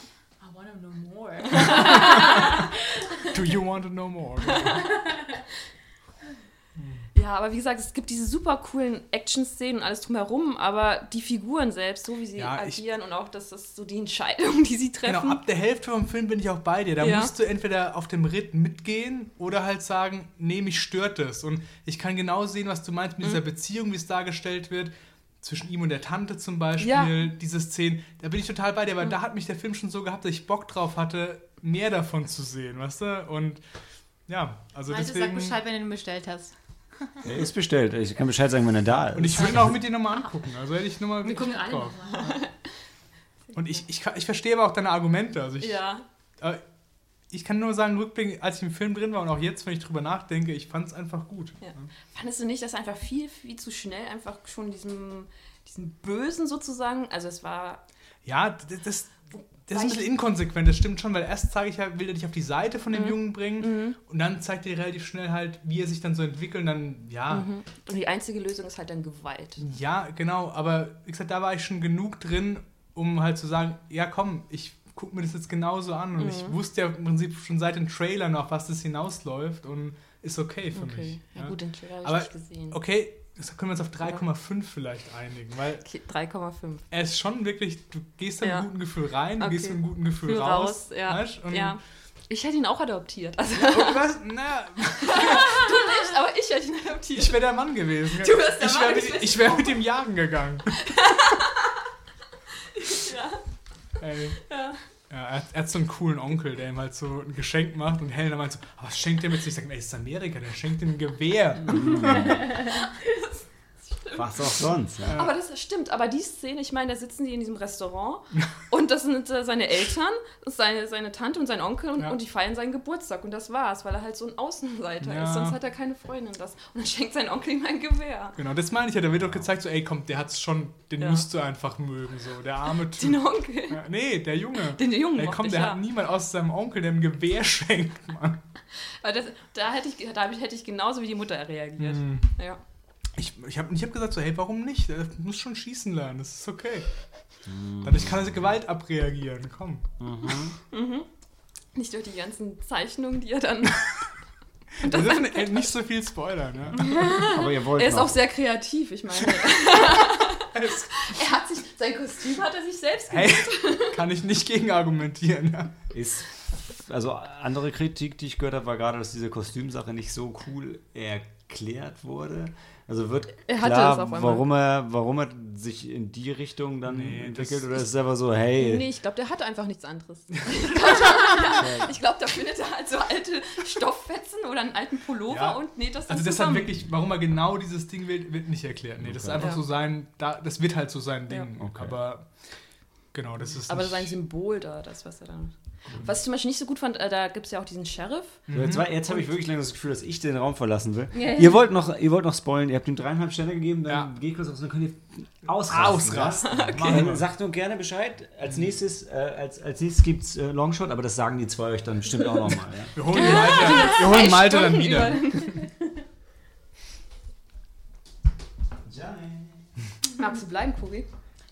I wanna know more. Do you want to know more? Ja, aber wie gesagt, es gibt diese super coolen Action-Szenen und alles drumherum, aber die Figuren selbst, so wie sie Ja, ich- agieren und auch das ist so die Entscheidungen, die sie Genau, treffen. ab der Hälfte vom Film bin ich auch bei dir. Da Ja. musst du entweder auf dem Ritt mitgehen oder halt sagen, nee, mich stört es. Und ich kann genau sehen, was du meinst mit dieser Mhm. Beziehung, wie es dargestellt wird. Zwischen ihm und der Tante zum Beispiel, Ja. Mhm. diese Szenen. Da bin ich total bei dir, weil da hat mich der Film schon so gehabt, dass ich Bock drauf hatte, mehr davon zu sehen, weißt du? Und ja, also Malte, sag deswegen. Bescheid, wenn du ihn bestellt hast. Er ist bestellt. Ich kann Bescheid sagen, wenn er da ist. Und ich würde ihn auch mit dir nochmal angucken. Also hätte ich nochmal Wir gucken alle drauf. Und ich, ich, ich verstehe aber auch deine Argumente. Also ich, Ja. äh, ich kann nur sagen, rückblickend, als ich im Film drin war und auch jetzt, wenn ich drüber nachdenke, ich fand es einfach gut. Ja. Fandest du nicht, dass einfach viel, viel zu schnell einfach schon diesem, diesem Bösen sozusagen, also es war, Ja, das, das, ist ein bisschen inkonsequent, das stimmt schon, weil erst zeige ich ja, will er dich auf die Seite von dem Mhm. Jungen bringen und dann zeigt er relativ schnell halt, wie er sich dann so entwickelt und dann, ja, mhm. und die einzige Lösung ist halt dann Gewalt. ja, genau, aber wie gesagt, da war ich schon genug drin, um halt zu sagen, ja komm, ich guck mir das jetzt genauso an und ich Mhm. wusste ja im Prinzip schon seit den Trailern auf was das hinausläuft und ist okay für mich. Okay, ja, ja. gut, den Trailer habe ich nicht gesehen. Okay, das können wir uns auf 3,5 vielleicht einigen, weil Okay, 3,5. er ist schon wirklich, du gehst da mit Ja. einem guten Gefühl rein, du Okay. gehst mit einem guten Gefühl raus. raus, ja. ja. Ich hätte ihn auch adoptiert. Also irgendwas, na, nicht, aber ich hätte ihn adoptiert. ich wäre der Mann gewesen. Du wärst der ich Mann, wär mit, ich wär mit ihm jagen gegangen. ja. Ey. Ja. Ja, er, hat, er hat so einen coolen Onkel, der ihm halt so ein Geschenk macht und Helena meint so, "Ah, was schenkt der mit sich? Ich sag, ey, ist Amerika, der schenkt ihm ein Gewehr. Was auch sonst. Ja. Aber das stimmt, aber die Szene, ich meine, da sitzen die in diesem Restaurant und das sind äh, seine Eltern, seine, seine Tante und sein Onkel und, Ja. und die feiern seinen Geburtstag und das war's, weil er halt so ein Außenseiter Ja. ist, sonst hat er keine Freundin das. Und dann schenkt sein Onkel ihm ein Gewehr. Genau, das meine ich ja, da wird doch gezeigt so, ey, komm, der hat's schon, den Ja. musst du einfach mögen, so, der arme Typ. Den Onkel. Ja, nee, der Junge. Den Jungen Ey, mochte komm, ich, der ja. hat niemand aus seinem Onkel, der ihm ein Gewehr schenkt, Mann. Weil das, da hätte ich, da hätte ich genauso wie die Mutter reagiert. Mhm. Ja. Ich, ich habe ich hab gesagt so, hey, warum nicht? Er muss schon schießen lernen, das ist okay. Dadurch kann er Gewalt abreagieren, komm. Nicht durch die ganzen Zeichnungen, die er dann. Wir dürfen nicht so viel spoilern, ne? Aber ihr wollt er ist noch. auch sehr kreativ, ich meine. er hat sich, sein Kostüm hat er sich selbst Hey, kann ich nicht gegen argumentieren. Ja. Ist, also andere Kritik, die ich gehört habe, war gerade, dass diese Kostümsache nicht so cool erklärt wurde. Also wird Er hatte klar, warum er, warum er sich in die Richtung dann Nee, entwickelt das- oder ist es einfach so, hey, Nee, ich glaube, der hat einfach nichts anderes. ich glaube, da findet er halt so alte Stofffetzen oder einen alten Pullover Ja. und näht das dann Also das hat wirklich, warum er genau dieses Ding will, wird nicht erklärt. Nee, das ist Okay. einfach Ja. so sein, da, das wird halt so sein Ding. Ja. Okay. Aber genau, das ist Aber nicht, sein Symbol da, das, was er dann. Was ich zum Beispiel nicht so gut fand, äh, da gibt es ja auch diesen Sheriff. So, Jetzt, war- jetzt habe ich wirklich lange das Gefühl, dass ich den Raum verlassen will. Ja. Ihr wollt noch, ihr wollt noch spoilen, ihr habt ihm dreieinhalb Sterne gegeben, dann Ja. geht kurz aus, dann könnt ihr ausrasten. Ausrasten. Ja? Machen Dann wir. sagt nur gerne Bescheid. Als nächstes, äh, als, als nächstes gibt es äh, Longshot, aber das sagen die zwei euch dann bestimmt auch nochmal. Ja? Wir holen Malte, wir holen Malte dann wieder. Magst du bleiben, Kuri?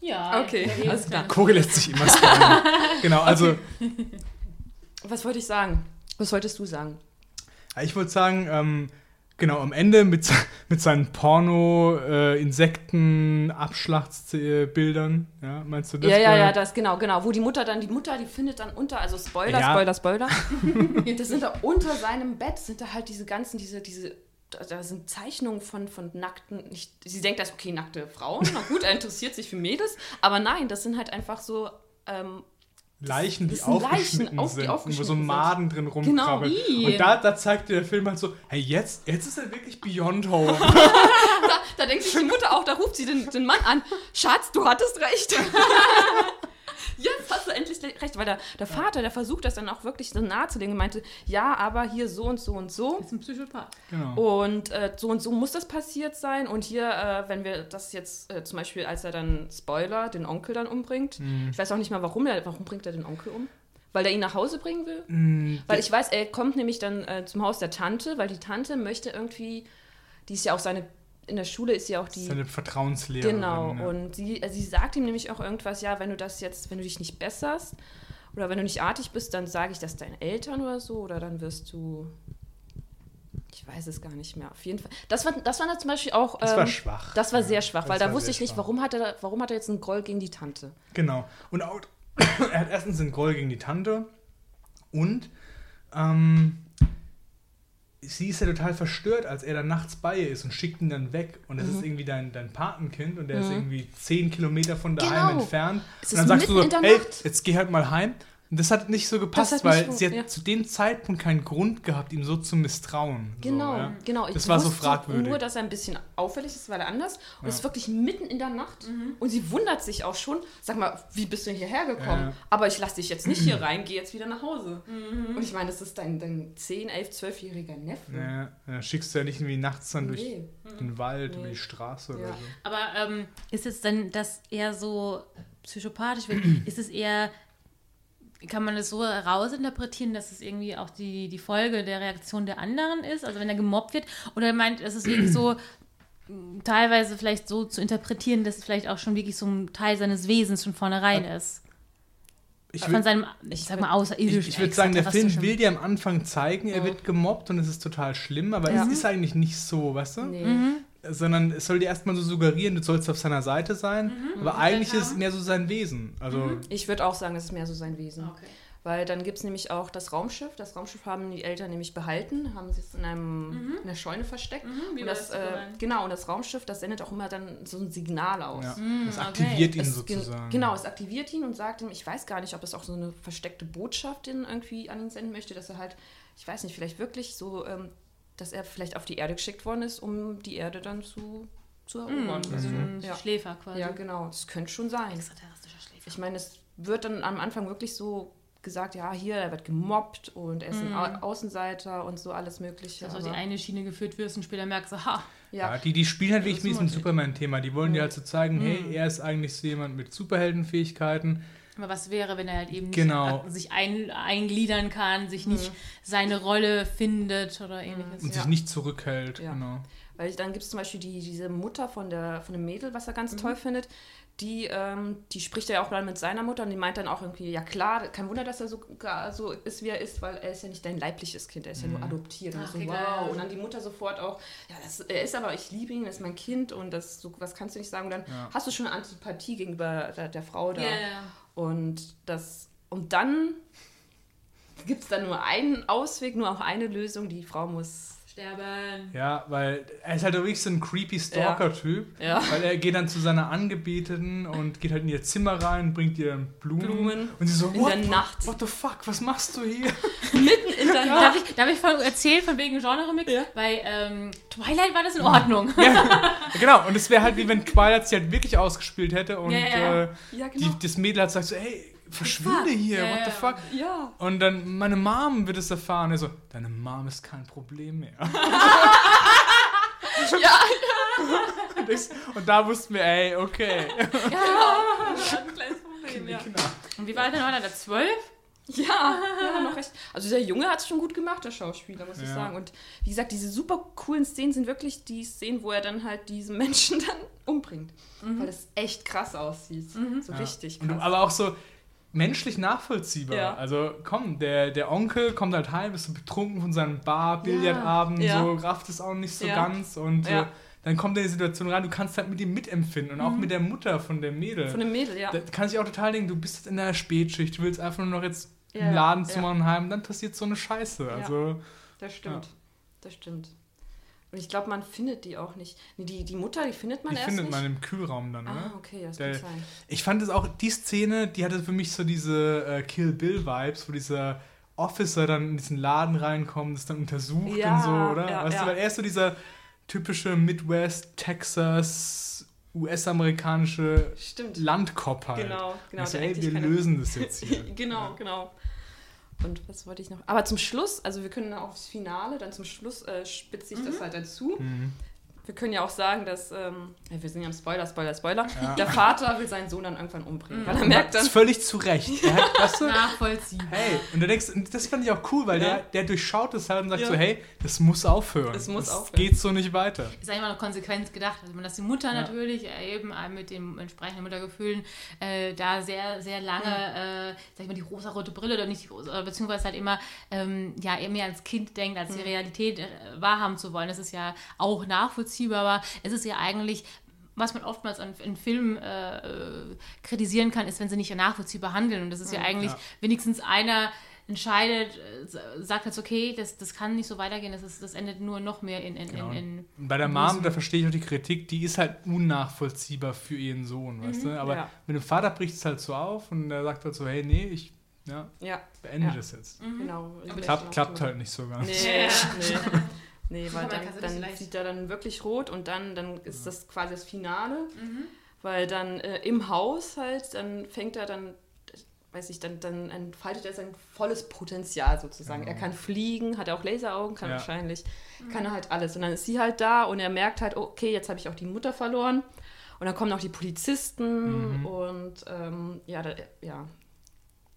Ja, Okay, alles klar. Kogel lässt sich immer spoilern. genau, also Was wollte ich sagen? Was wolltest du sagen? ich wollte sagen, ähm, genau, am Ende mit, mit seinen Porno-Insekten-Abschlachtsbildern, ja, meinst du das? ja, ja, Oder- ja, das genau, genau. Wo die Mutter dann, die Mutter, die findet dann unter, also Spoiler, Ja. Spoiler, Spoiler. das sind da unter seinem Bett, sind da halt diese ganzen, diese, diese, da, da sind Zeichnungen von, von nackten, nicht, sie denkt, das ist okay, nackte Frauen, na gut, er interessiert sich für Mädels, aber nein, das sind halt einfach so, ähm, Leichen, die sind Leichen, aufgeschnitten auf- die sind, wo so aufgeschnitten sind. Maden drin Genau, rumkrabbelt. ii. und da, da zeigt dir der Film halt so, hey, jetzt, jetzt ist er wirklich Beyond Home. da denkt sich die Mutter auch, da ruft sie den, den Mann an, Schatz, du hattest recht. Jetzt hast du endlich recht, weil der, der Vater, der versucht das dann auch wirklich so nahe zu legen, meinte, ja, aber hier so und so und so. ist ein Psychopath. genau. Und äh, so und so muss das passiert sein. Und hier, äh, wenn wir das jetzt äh, zum Beispiel, als er dann Spoiler, den Onkel dann umbringt, Mhm. ich weiß auch nicht mal, warum er, warum bringt er den Onkel um? Weil er ihn nach Hause bringen will? Mm, Weil ich weiß, er kommt nämlich dann äh, zum Haus der Tante, weil die Tante möchte irgendwie, die ist ja auch seine, in der Schule ist ja auch die. Seine Vertrauenslehrerin. Genau, ja. und sie, äh, sie sagt ihm nämlich auch irgendwas, ja, wenn du das jetzt, wenn du dich nicht besserst oder wenn du nicht artig bist, dann sage ich das deinen Eltern oder so oder dann wirst du, ich weiß es gar nicht mehr, auf jeden Fall. Das war, das war dann zum Beispiel auch, Das war ähm, schwach. das war ja. sehr schwach, weil Das da war wusste ich nicht, warum hat, er, warum hat er jetzt einen Groll gegen die Tante? Genau. Und auch, er hat erstens einen Groll gegen die Tante und ähm, sie ist ja total verstört, als er dann nachts bei ihr ist und schickt ihn dann weg. Und das Mhm. ist irgendwie dein, dein Patenkind und der ist irgendwie zehn Kilometer von daheim Genau. entfernt. Es und dann sagst du so, hey, Nacht." jetzt geh halt mal heim. Und das hat nicht so gepasst, weil nicht sie hat ja. zu dem Zeitpunkt keinen Grund gehabt, ihm so zu misstrauen. Genau, so, ja. genau. Ich Das war so fragwürdig. Nur, dass er ein bisschen auffällig ist, weil er anders. Und es Ja. ist wirklich mitten in der Nacht. Und sie wundert sich auch schon. Sag mal, wie bist du denn hierher gekommen? Aber ich lasse dich jetzt nicht hier rein, geh jetzt wieder nach Hause. Und ich meine, das ist dein, dein 10, 11, 12-jähriger Neffe. Ja, schickst du ja nicht irgendwie nachts dann durch Nee. den Wald, Nee. über die Straße oder Ja. so. Aber ähm, ist es denn, dass er so psychopathisch wird? ist es eher, kann man das so herausinterpretieren, dass es irgendwie auch die, die Folge der Reaktion der anderen ist? Also wenn er gemobbt wird? Oder meint, ist es wirklich so mh, teilweise vielleicht so zu interpretieren, dass es vielleicht auch schon wirklich so ein Teil seines Wesens von vornherein ist? Ich Von seinem, ich sag mal, Ich, außerirdischen. ich würde sagen, der Film will dir am Anfang zeigen, er Ja. wird gemobbt und es ist total schlimm, aber Ja. es ist eigentlich nicht so, weißt du? Nee. Mhm. Sondern es soll dir erstmal so suggerieren, du sollst auf seiner Seite sein, Mhm. aber eigentlich ist es mehr so sein Wesen. Also, Ich würde auch sagen, das ist mehr so sein Wesen. Okay. Weil dann gibt es nämlich auch das Raumschiff. Das Raumschiff haben die Eltern nämlich behalten, haben sie es in, einem, in der Scheune versteckt. Mhm, wie und das, äh, genau, und das Raumschiff, das sendet auch immer dann so ein Signal aus. ja, Mm, das okay. aktiviert ihn Es, gen- sozusagen. Genau, es aktiviert ihn und sagt ihm, ich weiß gar nicht, ob es auch so eine versteckte Botschaft in irgendwie an ihn senden möchte, dass er halt, ich weiß nicht, vielleicht wirklich so, ähm, dass er vielleicht auf die Erde geschickt worden ist, um die Erde dann zu, zu erobern. Mhm. Also, So ein ja. Schläfer quasi. ja, genau, das könnte schon sein. Extraterrestrischer Schläfer. Ich meine, es wird dann am Anfang wirklich so gesagt, ja, hier, er wird gemobbt und er ist ein Au Außenseiter und so alles Mögliche. Dass du auf die eine Schiene geführt wirst und später merkst du, ha, Ja, ja, die, die spielen halt wirklich mit diesem Superman-Thema. Die wollen dir halt so zeigen, Mhm. hey, er ist eigentlich so jemand mit Superheldenfähigkeiten. Aber was wäre, wenn er halt eben Genau. nicht sich ein, eingliedern kann, sich nicht seine Rolle findet oder ähnliches? und Ja. sich nicht zurückhält. Ja. Genau. Weil ich, dann gibt es zum Beispiel die, diese Mutter von, der, von dem Mädel, was er Mhm. ganz toll findet. Die, ähm, die spricht ja auch dann mit seiner Mutter und die meint dann auch irgendwie, ja klar, kein Wunder, dass er so, so ist, wie er ist, weil er ist ja nicht dein leibliches Kind, er ist ja nur adoptiert. Und, Ach, ich so, wow. und dann die Mutter sofort auch, ja, das, er ist aber, ich liebe ihn, das ist mein Kind und das, so, was kannst du nicht sagen? Und dann Ja. hast du schon Antipathie gegenüber der, der Frau da. Ja. Und das, und dann gibt es dann nur einen Ausweg, nur auch eine Lösung, die Frau muss. Sterben. Ja, weil er ist halt wirklich so ein creepy Stalker-Typ. Ja. Weil er geht dann zu seiner Angebeteten und geht halt in ihr Zimmer rein, bringt ihr Blumen. Blumen Und sie so, in what, der Nacht. what the fuck, was machst du hier? Mitten in der Nacht. Darf ich, darf ich von, erzählen von wegen Genre-Mix? Ja. Bei ähm, Twilight war das in Ordnung. ja, genau, und es wäre halt wie wenn Twilight sie halt wirklich ausgespielt hätte und Ja, ja, ja. Äh, Ja, die, genau. das Mädel hat gesagt so, hey, verschwinde hier, Ja, what ja, the ja. fuck? Ja. Und dann, meine Mom wird es erfahren. Er so, deine Mom ist kein Problem mehr. Ja, Und, ich, und da wussten wir, ey, okay. ein kleines Problem, ja. Genau. Und wie war denn heute? Der 12? ja, ja, noch recht. Also der Junge hat es schon gut gemacht, der Schauspieler, muss ich Ja. sagen. Und wie gesagt, diese super coolen Szenen sind wirklich die Szenen, wo er dann halt diesen Menschen dann umbringt. Weil das echt krass aussieht. So Ja. richtig Und, krass. aber auch so menschlich nachvollziehbar. Ja. Also komm, der, der Onkel kommt halt heim, ist so betrunken von seinem Bar-Billardabend, Ja. so rafft es auch nicht so Ja. ganz und äh, dann kommt er in die Situation rein, du kannst halt mit ihm mitempfinden und auch mit der Mutter von der Mädel. Von dem Mädel, ja. da kann ich auch total denken, du bist jetzt in der Spätschicht, du willst einfach nur noch jetzt im Laden zu machen heim, dann passiert so eine Scheiße. Also Das stimmt. Das stimmt. Und ich glaube, man findet die auch nicht. Nee, die, die Mutter, die findet man die erst findet nicht. man im Kühlraum dann, ne? ah, okay, das Der- kann sein. Ich fand es auch, die Szene, die hatte für mich so diese äh, Kill Bill-Vibes, wo dieser Officer dann in diesen Laden reinkommt, das dann untersucht Ja, und so, oder? ja, weißt ja. du, weil er ist so dieser typische Midwest, Texas, US-amerikanische. Landkopf halt. Genau, genau. Und so, der ey, wir lösen das jetzt hier. genau, genau. Und was wollte ich noch? Aber zum Schluss, also wir können aufs Finale, dann zum Schluss äh, spitze ich das halt dazu. Mhm. Wir können ja auch sagen, dass, ähm, ja, wir sind ja am Spoiler, Spoiler, Spoiler, Ja. der Vater will seinen Sohn dann irgendwann umbringen, weil er merkt Das dann, ist völlig zu Recht. Hat, weißt du, Nachvollziehbar. hey, und du denkst, das fand ich auch cool, weil Ja. der, der durchschaut es halt und sagt Ja. so, hey, das muss aufhören. Es muss das aufhören. geht so nicht weiter. ist eigentlich immer noch konsequent gedacht. Also, dass die Mutter Ja. natürlich äh, eben äh, mit den entsprechenden Muttergefühlen äh, da sehr, sehr lange, äh, sag ich mal, die rosa-rote Brille oder nicht die rosa, oder beziehungsweise halt immer, ähm, ja, eher mehr als Kind denkt, als die Realität äh, wahrhaben zu wollen. Das ist ja auch nachvollziehbar, aber es ist ja eigentlich was man oftmals an, in Filmen äh, äh, kritisieren kann, ist, wenn sie nicht nachvollziehbar handeln. Und das ist ja eigentlich Ja. wenigstens einer entscheidet, äh, sagt jetzt, okay, das, das kann nicht so weitergehen, das, ist, das endet nur noch mehr in, in, Genau. in, in bei der Mom, da verstehe ich auch die Kritik, die ist halt unnachvollziehbar für ihren Sohn, weißt du? Aber ja. mit dem Vater bricht es halt so auf und er sagt halt so, hey, nee, ich Ja, Ja, beende Ja. das jetzt. genau. Klappt, klappt halt nicht so ganz. Nee, nee. Nee, weil dann, dann sieht er dann wirklich rot und dann, dann ist das quasi das Finale. Mhm. Weil dann äh, im Haus halt, dann fängt er dann, weiß ich, dann, dann entfaltet er sein volles Potenzial sozusagen. Genau. Er kann fliegen, hat auch Laseraugen, kann Ja. wahrscheinlich, kann er halt alles. Und dann ist sie halt da und er merkt halt, okay, jetzt habe ich auch die Mutter verloren. Und dann kommen noch die Polizisten Mhm. und ähm, ja, da, ja,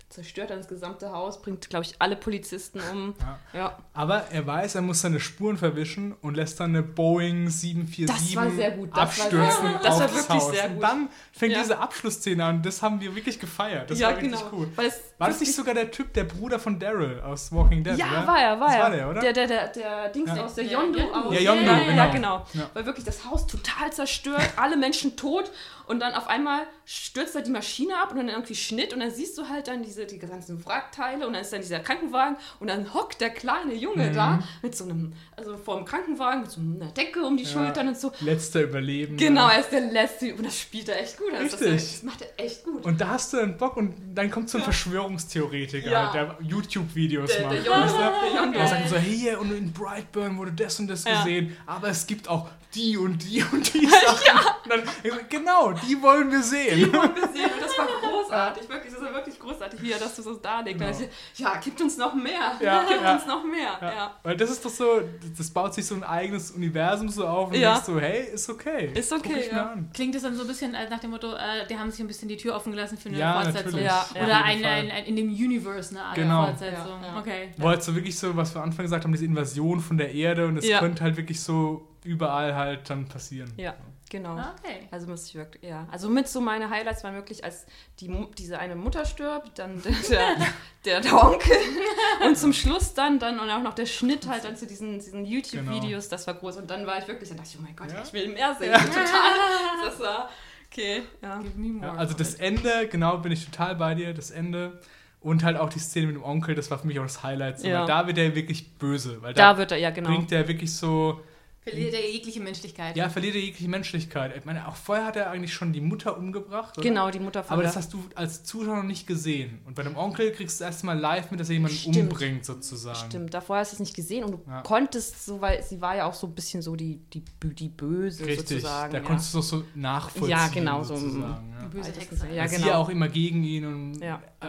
zerstört dann das gesamte Haus, bringt, glaube ich, alle Polizisten um. Ja. Ja, Aber er weiß, er muss seine Spuren verwischen und lässt dann eine Boeing 747 Das war sehr gut, das war abstürzen sehr gut. Das war das wirklich Haus. sehr Und gut. dann fängt Ja. diese Abschlussszene an. Das haben wir wirklich gefeiert. Das ja war richtig genau. cool. Weil es War das nicht sogar der Typ, der Bruder von Daryl aus Walking Dead, Ja, oder? war er, war das er. war der, oder? Der, der, der, der Dings Ja. aus der Yondu aus. Ja, Yondu, ja, ja, genau. genau. Ja. Weil wirklich das Haus total zerstört, alle Menschen tot und dann auf einmal stürzt da die Maschine ab und dann irgendwie Schnitt und dann siehst du halt dann diese die ganzen Wrackteile und dann ist dann dieser Krankenwagen und dann hockt der kleine Junge Mhm. da mit so einem, also vor dem Krankenwagen mit so einer Decke um die Ja. Schultern und so. Letzter Überleben. Genau, er ist der Letzte und das spielt er echt gut. Also Richtig. Das, das macht er echt gut. Und da hast du einen Bock und dann kommt so ein Verschwörungstheoretiker, Ja. der YouTube-Videos Der- der macht. Yondu, weißt du? der Yondu. Der sagt so, hey, hier, und in Brightburn wurde das und das gesehen, aber es gibt auch die und die und die Sachen. Und dann, genau, die wollen wir sehen. gesehen und das war großartig, wirklich, das wirklich großartig, wie er das so darlegt. Genau. Ich, ja, gibt uns noch mehr, Ja, gibt ja. uns noch mehr. Ja. Ja. Weil das ist doch so, das baut sich so ein eigenes Universum so auf und Ja. denkst so, hey, ist okay. Ist okay, ja. Klingt es dann so ein bisschen als nach dem Motto, äh, die haben sich ein bisschen die Tür offen gelassen für eine Ja, Fortsetzung. Ja, Oder ein, ein, ein, in dem Universe eine Art Genau. Fortsetzung. Ja, ja. Okay. Wo halt so wirklich so, was wir am Anfang gesagt haben, diese Invasion von der Erde und es Ja. könnte halt wirklich so überall halt dann passieren. Ja, genau. Ah, Okay. Also muss ich wirklich, ja. Also mit so meine Highlights waren wirklich, als die, diese eine Mutter stirbt, dann der, der, der, der Onkel und zum Schluss dann, dann und auch noch der Schnitt halt dann zu diesen, diesen YouTube-Videos, das war groß. Und dann war ich wirklich, dann dachte ich, oh mein Gott, Ja. ich will mehr sehen. Total. Das war, okay, ja. Give me more. Ja, also das Ende, genau, bin ich total bei dir, das Ende. Und halt auch die Szene mit dem Onkel, das war für mich auch das Highlight. So, Ja. Weil da wird er wirklich böse. Weil da, Da wird er, ja genau. bringt er wirklich so, Verliert er jegliche Menschlichkeit. ja, verliert er jegliche Menschlichkeit. Ich meine, auch vorher hat er eigentlich schon die Mutter umgebracht. Oder? Genau, die Mutter von Aber das hast du als Zuschauer noch nicht gesehen. Und bei dem Onkel kriegst du erstmal live mit, dass er jemanden Stimmt. umbringt, sozusagen. Stimmt, davor hast du es nicht gesehen und du Ja. konntest so, weil sie war ja auch so ein bisschen so die, die, die Böse Richtig. sozusagen. Da ja. konntest du es so nachvollziehen. Ja, genau, so, Sozusagen, Die ja. böse Hexe. Ja, Weil Sie genau. ja auch immer gegen ihn und Ja. äh,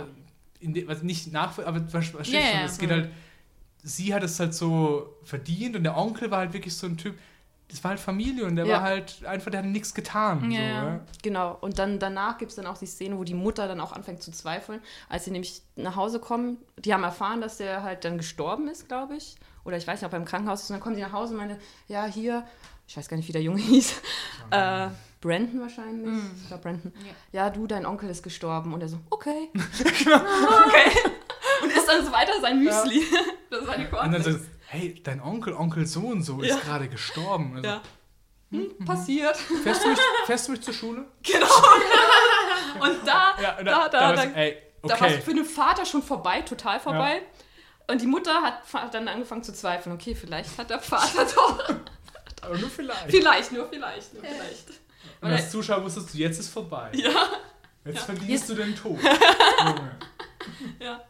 in de, was nicht nachvollziehen, aber ver- verstehst Ja, schon, ja, es geht ja. halt, sie hat es halt so verdient und der Onkel war halt wirklich so ein Typ, das war halt Familie und der Ja. war halt einfach, der hat nichts getan. Ja, so, ja. Genau, und dann danach gibt es dann auch die Szene, wo die Mutter dann auch anfängt zu zweifeln, als sie nämlich nach Hause kommen. Die haben erfahren, dass der halt dann gestorben ist, glaube ich. Oder ich weiß nicht, ob er im Krankenhaus ist. Und dann kommen die nach Hause und meinte, ja, hier, ich weiß gar nicht, wie der Junge hieß. Äh, Brandon wahrscheinlich. Ich glaube, Brandon. Ja. du, dein Onkel ist gestorben. Und er so, okay. okay. Und isst dann so weiter sein Müsli. Das ist seine Und dann so, hey, dein Onkel, Onkel so und so Ja. ist gerade gestorben. Also, Ja. Hm, passiert. fährst, du mich, fährst du mich zur Schule? Genau. Und da, Ja, da, da, war's, da, ey, Da war es okay. für den Vater schon vorbei, total vorbei. Und die Mutter hat dann angefangen zu zweifeln. Okay, vielleicht hat der Vater doch. Aber nur vielleicht. vielleicht, nur vielleicht, nur vielleicht. Und als Zuschauer wusstest du, jetzt ist vorbei. Ja, Jetzt Ja. verdienst du den Tod. Junge. ja,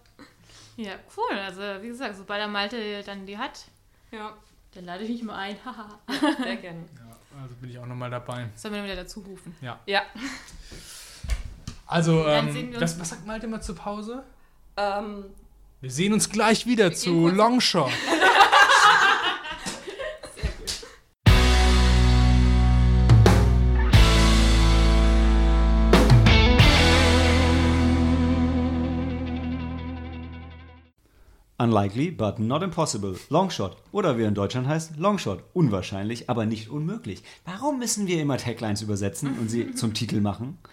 Ja, cool. Also, wie gesagt, sobald der Malte dann die hat, ja. dann lade ich mich mal ein. Haha. Sehr gerne. Ja, also bin ich auch nochmal dabei. Sollen wir dann wieder dazu rufen? Ja, Also, Dann ähm, uns- was, sagt Malte immer zur Pause? ähm, Wir sehen uns gleich wieder zu Longshot. Unlikely, but not impossible. Longshot. Oder wie er in Deutschland heißt, Longshot. Unwahrscheinlich, aber nicht unmöglich. Warum müssen wir immer Taglines übersetzen und sie zum Titel machen?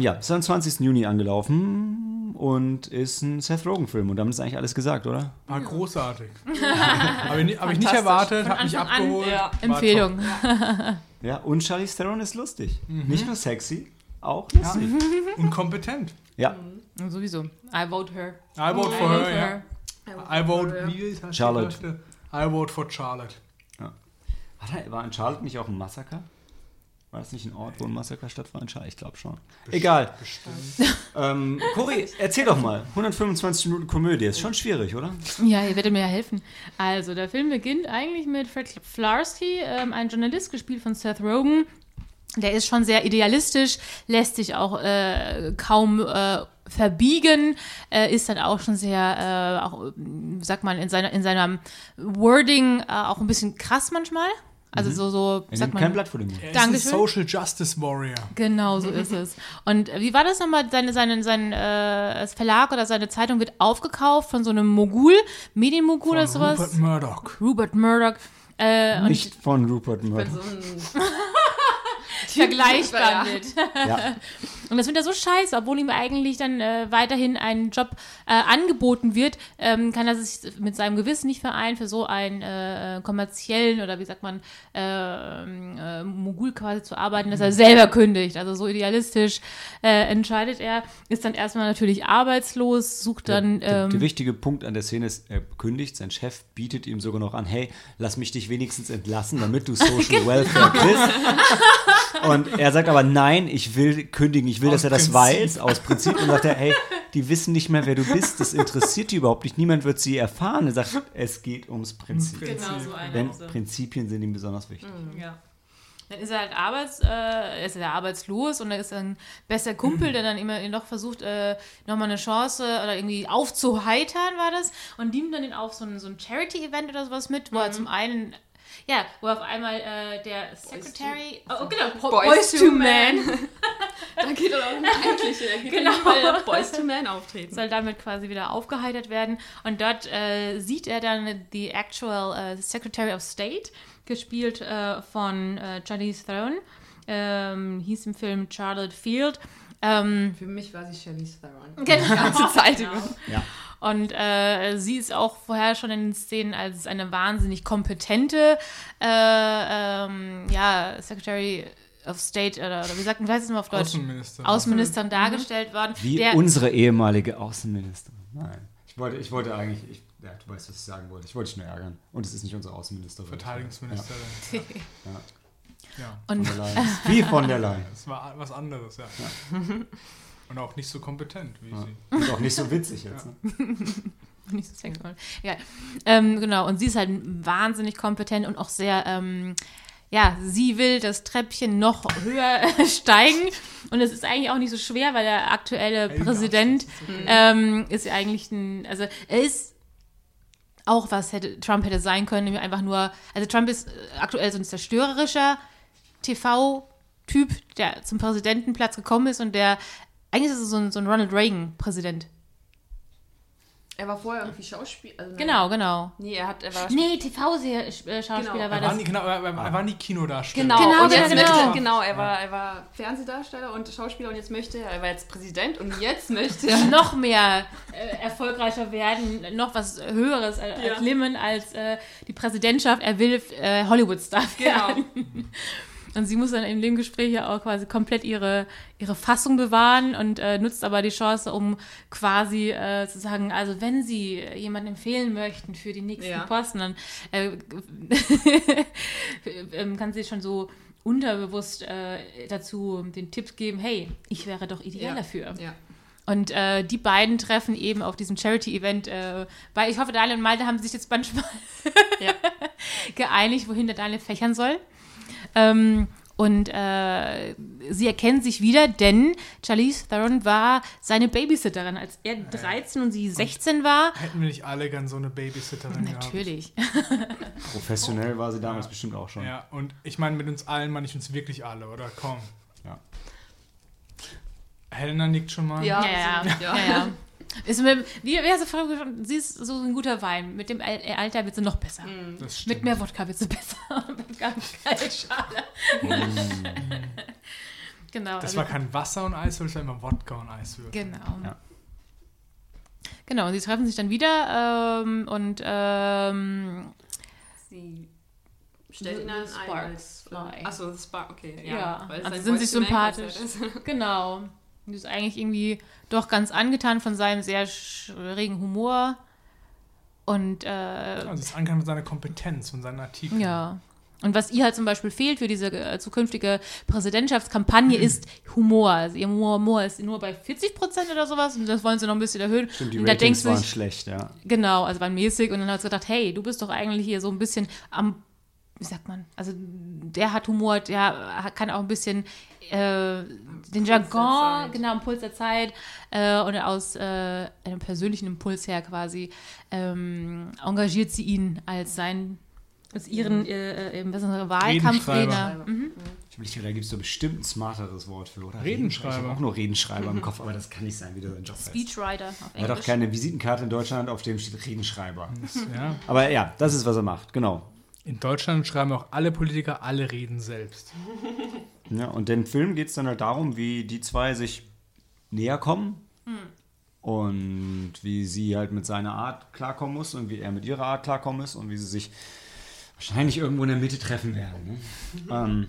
Ja, ist am 20. Juni angelaufen und ist ein Seth Rogen-Film. Und damit ist eigentlich alles gesagt, oder? War großartig. Habe ich, hab ich nicht erwartet, hat mich Anfang an, abgeholt. ja. Empfehlung. Ja, und Charlize Theron ist lustig. Nicht nur sexy, auch lustig. Ja, und kompetent. Ja, Sowieso. I vote her. I vote for I her, vote ja. I vote, wie heißt die Charlotte. I vote for Charlotte. War, da, war in Charlotte nicht auch ein Massaker? War das nicht ein Ort, wo ein Massaker stattfand? Ich glaube schon. Egal. Ähm, Cory, erzähl doch mal. 125 Minuten Komödie. Ist schon schwierig, oder? Ja, ihr werdet mir ja helfen. Also, der Film beginnt eigentlich mit Fred Flarsky, ähm, ein Journalist, gespielt von Seth Rogen. Der ist schon sehr idealistisch, lässt sich auch äh, kaum äh, verbiegen, äh, ist dann auch schon sehr, äh, auch, wie sagt man, in, seiner, in seinem Wording äh, auch ein bisschen krass manchmal. Also so, so, Er sagt nimmt kein man, Blatt vor den Mund. Er ist Dankeschön. ein Social Justice Warrior. Genau, so ist es. Und äh, wie war das nochmal? Seine, seine, sein äh, Verlag oder seine Zeitung wird aufgekauft von so einem Mogul, Medienmogul oder sowas. Rupert Murdoch. Rupert Murdoch. Äh, und Nicht von Rupert Murdoch. vergleichbar mit. Ja. Und das findet er so scheiße, obwohl ihm eigentlich dann äh, weiterhin ein Job äh, angeboten wird, ähm, kann er sich mit seinem Gewissen nicht vereinen, für so einen äh, kommerziellen oder wie sagt man, äh, äh, Mogul quasi zu arbeiten, dass er selber kündigt. Also so idealistisch äh, entscheidet er, ist dann erstmal natürlich arbeitslos, sucht dann. der, ähm, der wichtige Punkt an der Szene ist, er kündigt, sein Chef bietet ihm sogar noch an, hey, lass mich dich wenigstens entlassen, damit du Social Genau. Welfare kriegst. Und er sagt aber, nein, ich will kündigen, ich will, Aus dass er das Prinzip. weiß, aus Prinzip. Und sagt er, hey, die wissen nicht mehr, wer du bist, das interessiert die überhaupt nicht, niemand wird sie erfahren. Er sagt, es geht ums Prinzip. genau so einer Denn er. Prinzipien sind ihm besonders wichtig. Ja. Dann ist er halt arbeits, äh, ist er arbeitslos und er ist ein bester Kumpel, der dann immer noch versucht, äh, nochmal eine Chance oder irgendwie aufzuheitern, war das. Und nimmt dann ihn auf so ein, so ein Charity-Event oder sowas mit, wo er zum einen, ja, wo auf einmal äh, der Secretary, oh, oh, genau, Po- Boys, to Man. da geht er auch eigentlich, da geht Genau. genau. Boys to Man auftreten. soll damit quasi wieder aufgeheitert werden. Und dort äh, sieht er dann die actual äh, Secretary of State, gespielt äh, von äh, Charlize Theron. Ähm, hieß im Film Charlotte Field. Ähm, Für mich war sie Charlize Theron. genau. Die ganze Zeit Genau. über. Ja. Und äh, sie ist auch vorher schon in den Szenen als eine wahnsinnig kompetente äh, ähm, ja, Secretary of State oder, oder wie sagt man, wie heißt es mal auf Deutsch? Außenminister. Außenministerin dargestellt worden. Wie der, unsere ehemalige Außenministerin. Nein. Ich wollte, ich wollte eigentlich, ich, ja, du weißt, was ich sagen wollte. Ich wollte dich nur ärgern. Und es ist nicht unsere Außenministerin. Verteidigungsministerin. Ja. ja. und Von der Leyen. Wie von der Leyen. Das war was anderes, ja. Und auch nicht so kompetent wie Ja. sie. Ist auch nicht so witzig jetzt. Ne? Nicht so sexuell. Ja, ähm, genau. Und sie ist halt wahnsinnig kompetent und auch sehr, ähm, ja, sie will das Treppchen noch höher steigen. Und es ist eigentlich auch nicht so schwer, weil der aktuelle Hey, Präsident ähm, ist ja eigentlich ein, also er ist auch was hätte Trump hätte sein können, nämlich einfach nur, also Trump ist äh, aktuell so ein zerstörerischer TV-Typ, der zum Präsidentenplatz gekommen ist und der, eigentlich ist es so ein, so ein Ronald Reagan-Präsident. Er war vorher irgendwie Schauspieler. Also Genau, genau. Nee, er, hat, er war Nee, TV-Schauspieler Genau. war Er war, das. nie, genau, er, er, war nie Kinodarsteller. Genau, Genau, und jetzt genau. möchte genau, er war, er war Fernsehdarsteller und Schauspieler und jetzt möchte er, er war jetzt Präsident und jetzt möchte er noch mehr äh, erfolgreicher werden, noch was Höheres äh, Ja. erklimmen als äh, die Präsidentschaft. Er will äh, Hollywood-Star Genau. Und sie muss dann in dem Gespräch ja auch quasi komplett ihre, ihre Fassung bewahren und äh, nutzt aber die Chance, um quasi äh, zu sagen, also wenn sie jemanden empfehlen möchten für die nächsten Ja. Posten, dann äh, ähm, kann sie schon so unterbewusst äh, dazu den Tipp geben, hey, ich wäre doch ideal Ja. dafür. Ja. Und äh, die beiden treffen eben auf diesem Charity-Event äh, bei, ich hoffe, Daniel und Malte haben sich jetzt manchmal Ja. geeinigt, wohin der Daniel fächern soll. Ähm, und äh, sie erkennen sich wieder, denn Charlize Theron war seine Babysitterin. Als er 13 und sie 16 war, Hätten wir nicht alle gern so eine Babysitterin gehabt? natürlich. Professionell war sie damals bestimmt auch schon. Ja, und ich meine, mit uns allen meine ich uns wirklich alle, oder? Komm. Ja. Helena nickt schon mal. Ja. Ja, ja, ja. ja. Ist mit, wie, wie hast du vorhin gesagt, sie ist so ein guter Wein. Mit dem äh, Alter wird sie noch besser. Das stimmt. Mit mehr Wodka wird sie besser. Mit ganz Kaltschale. genau. Das also- war kein Wasser und Eiswürfel, das war immer Wodka und Eiswürfel. Genau. Ja. Genau, und sie treffen sich dann wieder ähm, und ähm, Sie stellt ihn dann ein Sparks als fly. Achso, Spark, okay. Ja, Ja, weil es also ein sind sich sympathisch. genau. Sie ist eigentlich irgendwie doch ganz angetan von seinem sehr regen Humor. Und äh, Also ist angefangen mit seiner Kompetenz und seinen Artikeln. ja. Und was ihr halt zum Beispiel fehlt für diese äh, zukünftige Präsidentschaftskampagne Mhm. ist Humor. Also ihr Humor, Humor ist nur bei 40 Prozent oder sowas und das wollen sie noch ein bisschen erhöhen. Stimmt, die und da denkt Ratings waren sich, schlecht, ja. Genau, also waren mäßig und dann hat sie gedacht, hey, du bist doch eigentlich hier so ein bisschen am, wie sagt man, also der hat Humor, der kann auch ein bisschen äh, den Jargon, genau, Impuls der Zeit äh, und aus äh, einem persönlichen Impuls her quasi ähm, engagiert sie ihn als sein, als ihren äh, äh, das, Wahlkampfredner. Redenschreiber. Mhm. Ich überlege, da gibt es so bestimmt ein smarteres Wort für, oder? Redenschreiber. Ich habe auch nur Redenschreiber im Kopf, aber das kann nicht sein, wie der sein Job heißt. Speechwriter auf Er hat auch Englisch. keine Visitenkarte in Deutschland, auf dem steht Redenschreiber. Ja. Aber ja, das ist, was er macht, genau. In Deutschland schreiben auch alle Politiker alle Reden selbst. Ja, und im Film geht es dann halt darum, wie die zwei sich näher kommen und wie sie halt mit seiner Art klarkommen muss und wie er mit ihrer Art klarkommen muss und wie sie sich wahrscheinlich irgendwo in der Mitte treffen werden. Ne? ähm,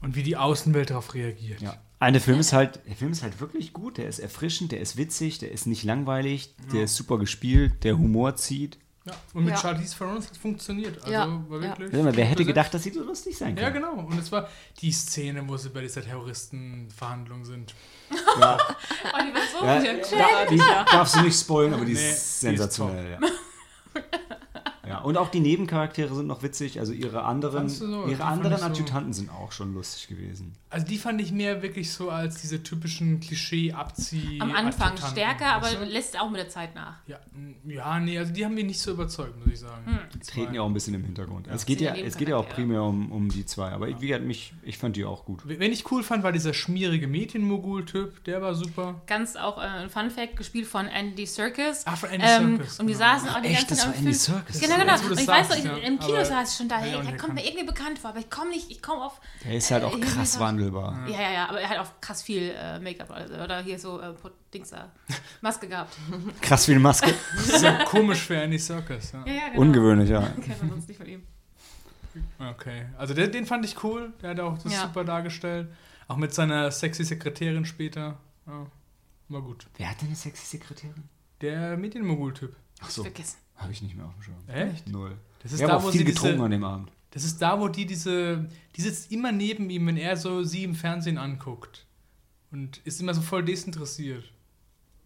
Und wie die Außenwelt darauf reagiert. ja. Ein, der Film ist halt, der Film ist halt wirklich gut, der ist erfrischend, der ist witzig, der ist nicht langweilig, der ist super gespielt, der Humor zieht. Ja, Und mit Ja. Charlize Theron hat es funktioniert. Also Ja, war ja. wirklich. Mal, Wer hätte gedacht, dass sie so lustig sein Ja, kann? genau. Und es war die Szene, wo sie bei dieser Terroristenverhandlung sind. Oh, die war so Ja, ja, da, die darfst du nicht spoilen, aber die Nee, die ist ist sensationell. ja. ja, und auch die Nebencharaktere sind noch witzig. Also ihre anderen, so? Ihre anderen so- Adjutanten sind auch schon lustig gewesen. Also die fand ich mehr wirklich so als diese typischen Klischee-Abzieh. am Anfang Adjutanten, stärker, aber du? lässt auch mit der Zeit nach. Ja, ja, nee, also die haben mich nicht so überzeugt, muss ich sagen. Hm. Die Treten ja auch ein bisschen im Hintergrund. Es, geht ja, ja es geht ja auch primär um, um die zwei. Aber ich, wie mich, ich fand die auch gut. Wen ich cool fand, war dieser schmierige Mädchenmogul-Typ. Der war super. Ganz auch äh, ein Fun Fact, gespielt von Andy Serkis. Ah, von Andy ähm, Serkis, Und wir genau. saßen auch die Echt, ganze Zeit am Andy Film. Serkis? Genau, genau. Jetzt, ich das weiß noch, ja. im Kino Aber saß ich schon da, hey, der kommt mir irgendwie bekannt vor, aber ich komme nicht, ich komme auf. Der ist halt Äh, auch irgendwie krass wandelbar. Ja, ja, ja, aber er hat auch krass viel äh, Make-up also, oder hier so äh, Dings da, Maske gehabt. Krass viel Maske. Sehr komisch für Andy Serkis. Ja. Ja, ja, genau. Ungewöhnlich, ja. Kennt man sonst nicht von ihm. Okay. Also den, den fand ich cool. Der hat auch das Ja. super dargestellt. Auch mit seiner sexy Sekretärin später. Ja, war gut. Wer hat denn eine sexy Sekretärin? Der Medienmogul-Typ. Ach so, Vergessen. Habe ich nicht mehr auf dem Schirm. Echt? Null. Das ist Ich habe da, auch wo viel sie getrunken diese, an dem Abend. Das ist da, wo die diese. Die sitzt immer neben ihm, wenn er so sie im Fernsehen anguckt. Und ist immer so voll desinteressiert.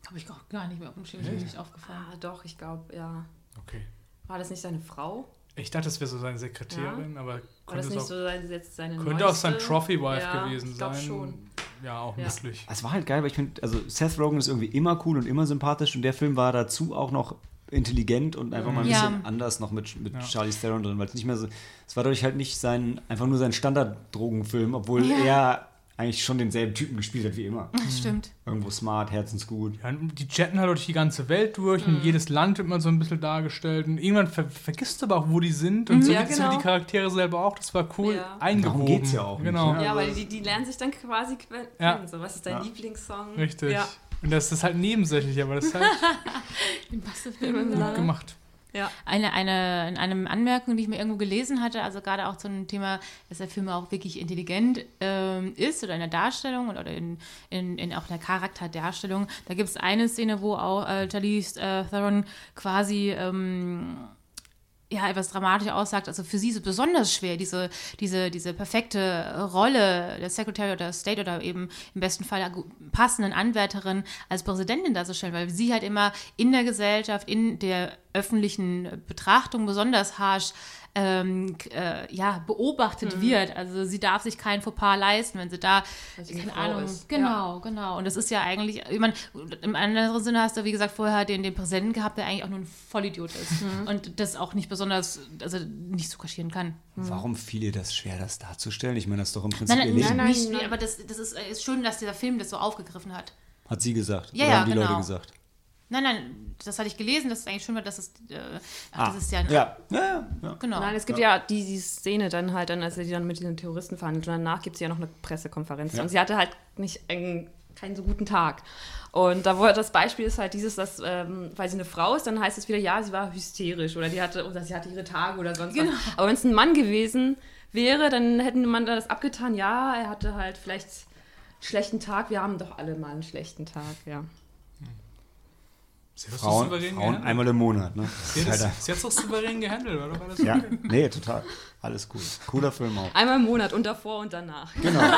Habe ich auch gar nicht mehr auf dem Schirm, ist mir nicht aufgefallen. Ah, doch, ich glaube, ja. Okay. War das nicht seine Frau? Ich dachte, das wäre so seine Sekretärin, aber War könnte das es nicht auch, so seine, jetzt seine könnte auch sein? Trophy-Wife Ja, gewesen ich sein. schon. Ja, auch Ja. misslich. Es war halt geil, weil ich finde, also Seth Rogen ist irgendwie immer cool und immer sympathisch und der Film war dazu auch noch intelligent und einfach mal ein Ja. bisschen anders noch mit, mit Ja. Charlize Theron drin, weil es nicht mehr so, es war dadurch halt nicht sein, einfach nur sein Standard-Drogenfilm, obwohl Ja. er eigentlich schon denselben Typen gespielt hat wie immer. Das stimmt. Irgendwo smart, herzensgut. Ja, die chatten halt durch die ganze Welt durch Mhm. und jedes Land wird mal so ein bisschen dargestellt. Und irgendwann ver vergisst du aber auch, wo die sind. Und so, Ja, wie genau. die Charaktere selber auch. Das war cool Ja. eingewoben. Darum geht's ja auch nicht, Genau, ne? Ja, Also- weil die, die lernen sich dann quasi kennen. Ja. So, was ist dein Ja. Lieblingssong? richtig. Ja. Und das ist halt nebensächlich, aber das ist halt gut gemacht. Ja. Eine, eine, in einem Anmerkung, die ich mir irgendwo gelesen hatte, also gerade auch zum Thema, dass der Film auch wirklich intelligent ähm, ist oder in der Darstellung oder in, in, in auch der Charakterdarstellung. Da gibt es eine Szene, wo auch äh, Charlize äh, Theron quasi ähm, ja, etwas dramatisch aussagt. Also für sie ist es besonders schwer, diese, diese, diese perfekte Rolle der Secretary of State oder eben im besten Fall der passenden Anwärterin als Präsidentin darzustellen, weil sie halt immer in der Gesellschaft, in der öffentlichen Betrachtung besonders harsch ähm, äh, ja, beobachtet wird. Also sie darf sich kein Fauxpas leisten, wenn sie da, eine keine Frau Ahnung, ist. genau, genau. Und das ist ja eigentlich, ich meine, im anderen Sinne hast du, wie gesagt, vorher den, den Präsidenten gehabt, der eigentlich auch nur ein Vollidiot ist und das auch nicht besonders, also nicht zu kaschieren kann. Warum fiel dir das schwer, das darzustellen? Ich meine, das ist doch im Prinzip Nein, ihr nein, Leben. nein, nicht, nein. aber das, das ist, ist schön, dass dieser Film das so aufgegriffen hat. Hat sie gesagt. Ja, Oder ja, haben die genau. Leute gesagt. Nein, nein, das hatte ich gelesen, dass es eigentlich schön war, dass es, äh, ach, Ah, das ist ja, ja. Ja, ja, ja. genau. Nein, es gibt ja, die, die Szene dann halt, dann, als er die dann mit diesen Terroristen verhandelt und danach gibt es ja noch eine Pressekonferenz. Ja. Und sie hatte halt nicht einen, keinen so guten Tag. Und da wo das Beispiel ist halt dieses, dass, ähm, weil sie eine Frau ist, dann heißt es wieder, ja, sie war hysterisch oder die hatte, oder sie hatte ihre Tage oder sonst Genau. was. Aber wenn es ein Mann gewesen wäre, dann hätten man das abgetan, ja, er hatte halt vielleicht einen schlechten Tag. Wir haben doch alle mal einen schlechten Tag, ja. Sie hat das so Frauen, souverän Frauen gehandelt. einmal im Monat, ne? Sie hat Alter. das- sie hat es doch souverän gehandelt, war doch alles Ja, okay. nee, total. Alles cool. Cooler Film auch. Einmal im Monat und davor und danach. Genau.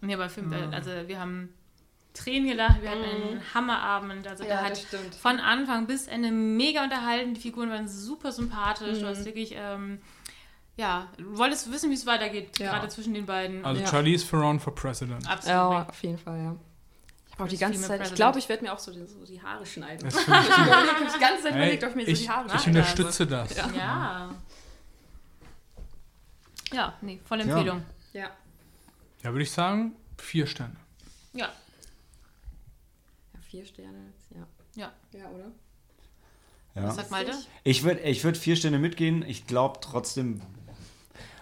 Nee, aber Film, also wir haben Tränen gelacht, wir hatten einen Hammerabend. Also der Ja, hat das stimmt. von Anfang bis Ende mega unterhalten. Die Figuren waren super sympathisch. Du hast wirklich, ähm, ja, du wolltest wissen, wie es weitergeht, Ja. gerade zwischen den beiden. Also Ja. Charlize Theron for President. Absolut. Ja, auf jeden Fall, ja. Ich habe auch die ganze Zeit, ich glaube, ich werde mir auch so die, so die Haare schneiden. Das Ich ich habe die ganze Zeit Hey, überlegt, ob ich mir so ich, die Haare ich schneide. unterstütze das. Ja. Ja. Ja, nee, volle Empfehlung. Ja. Ja, würde ich sagen, vier Sterne. Ja. ja, vier Sterne. Ja. Ja. Ja, oder? Ja. Was sagt Malte? Ich würde ich würd vier Sterne mitgehen. Ich glaube trotzdem,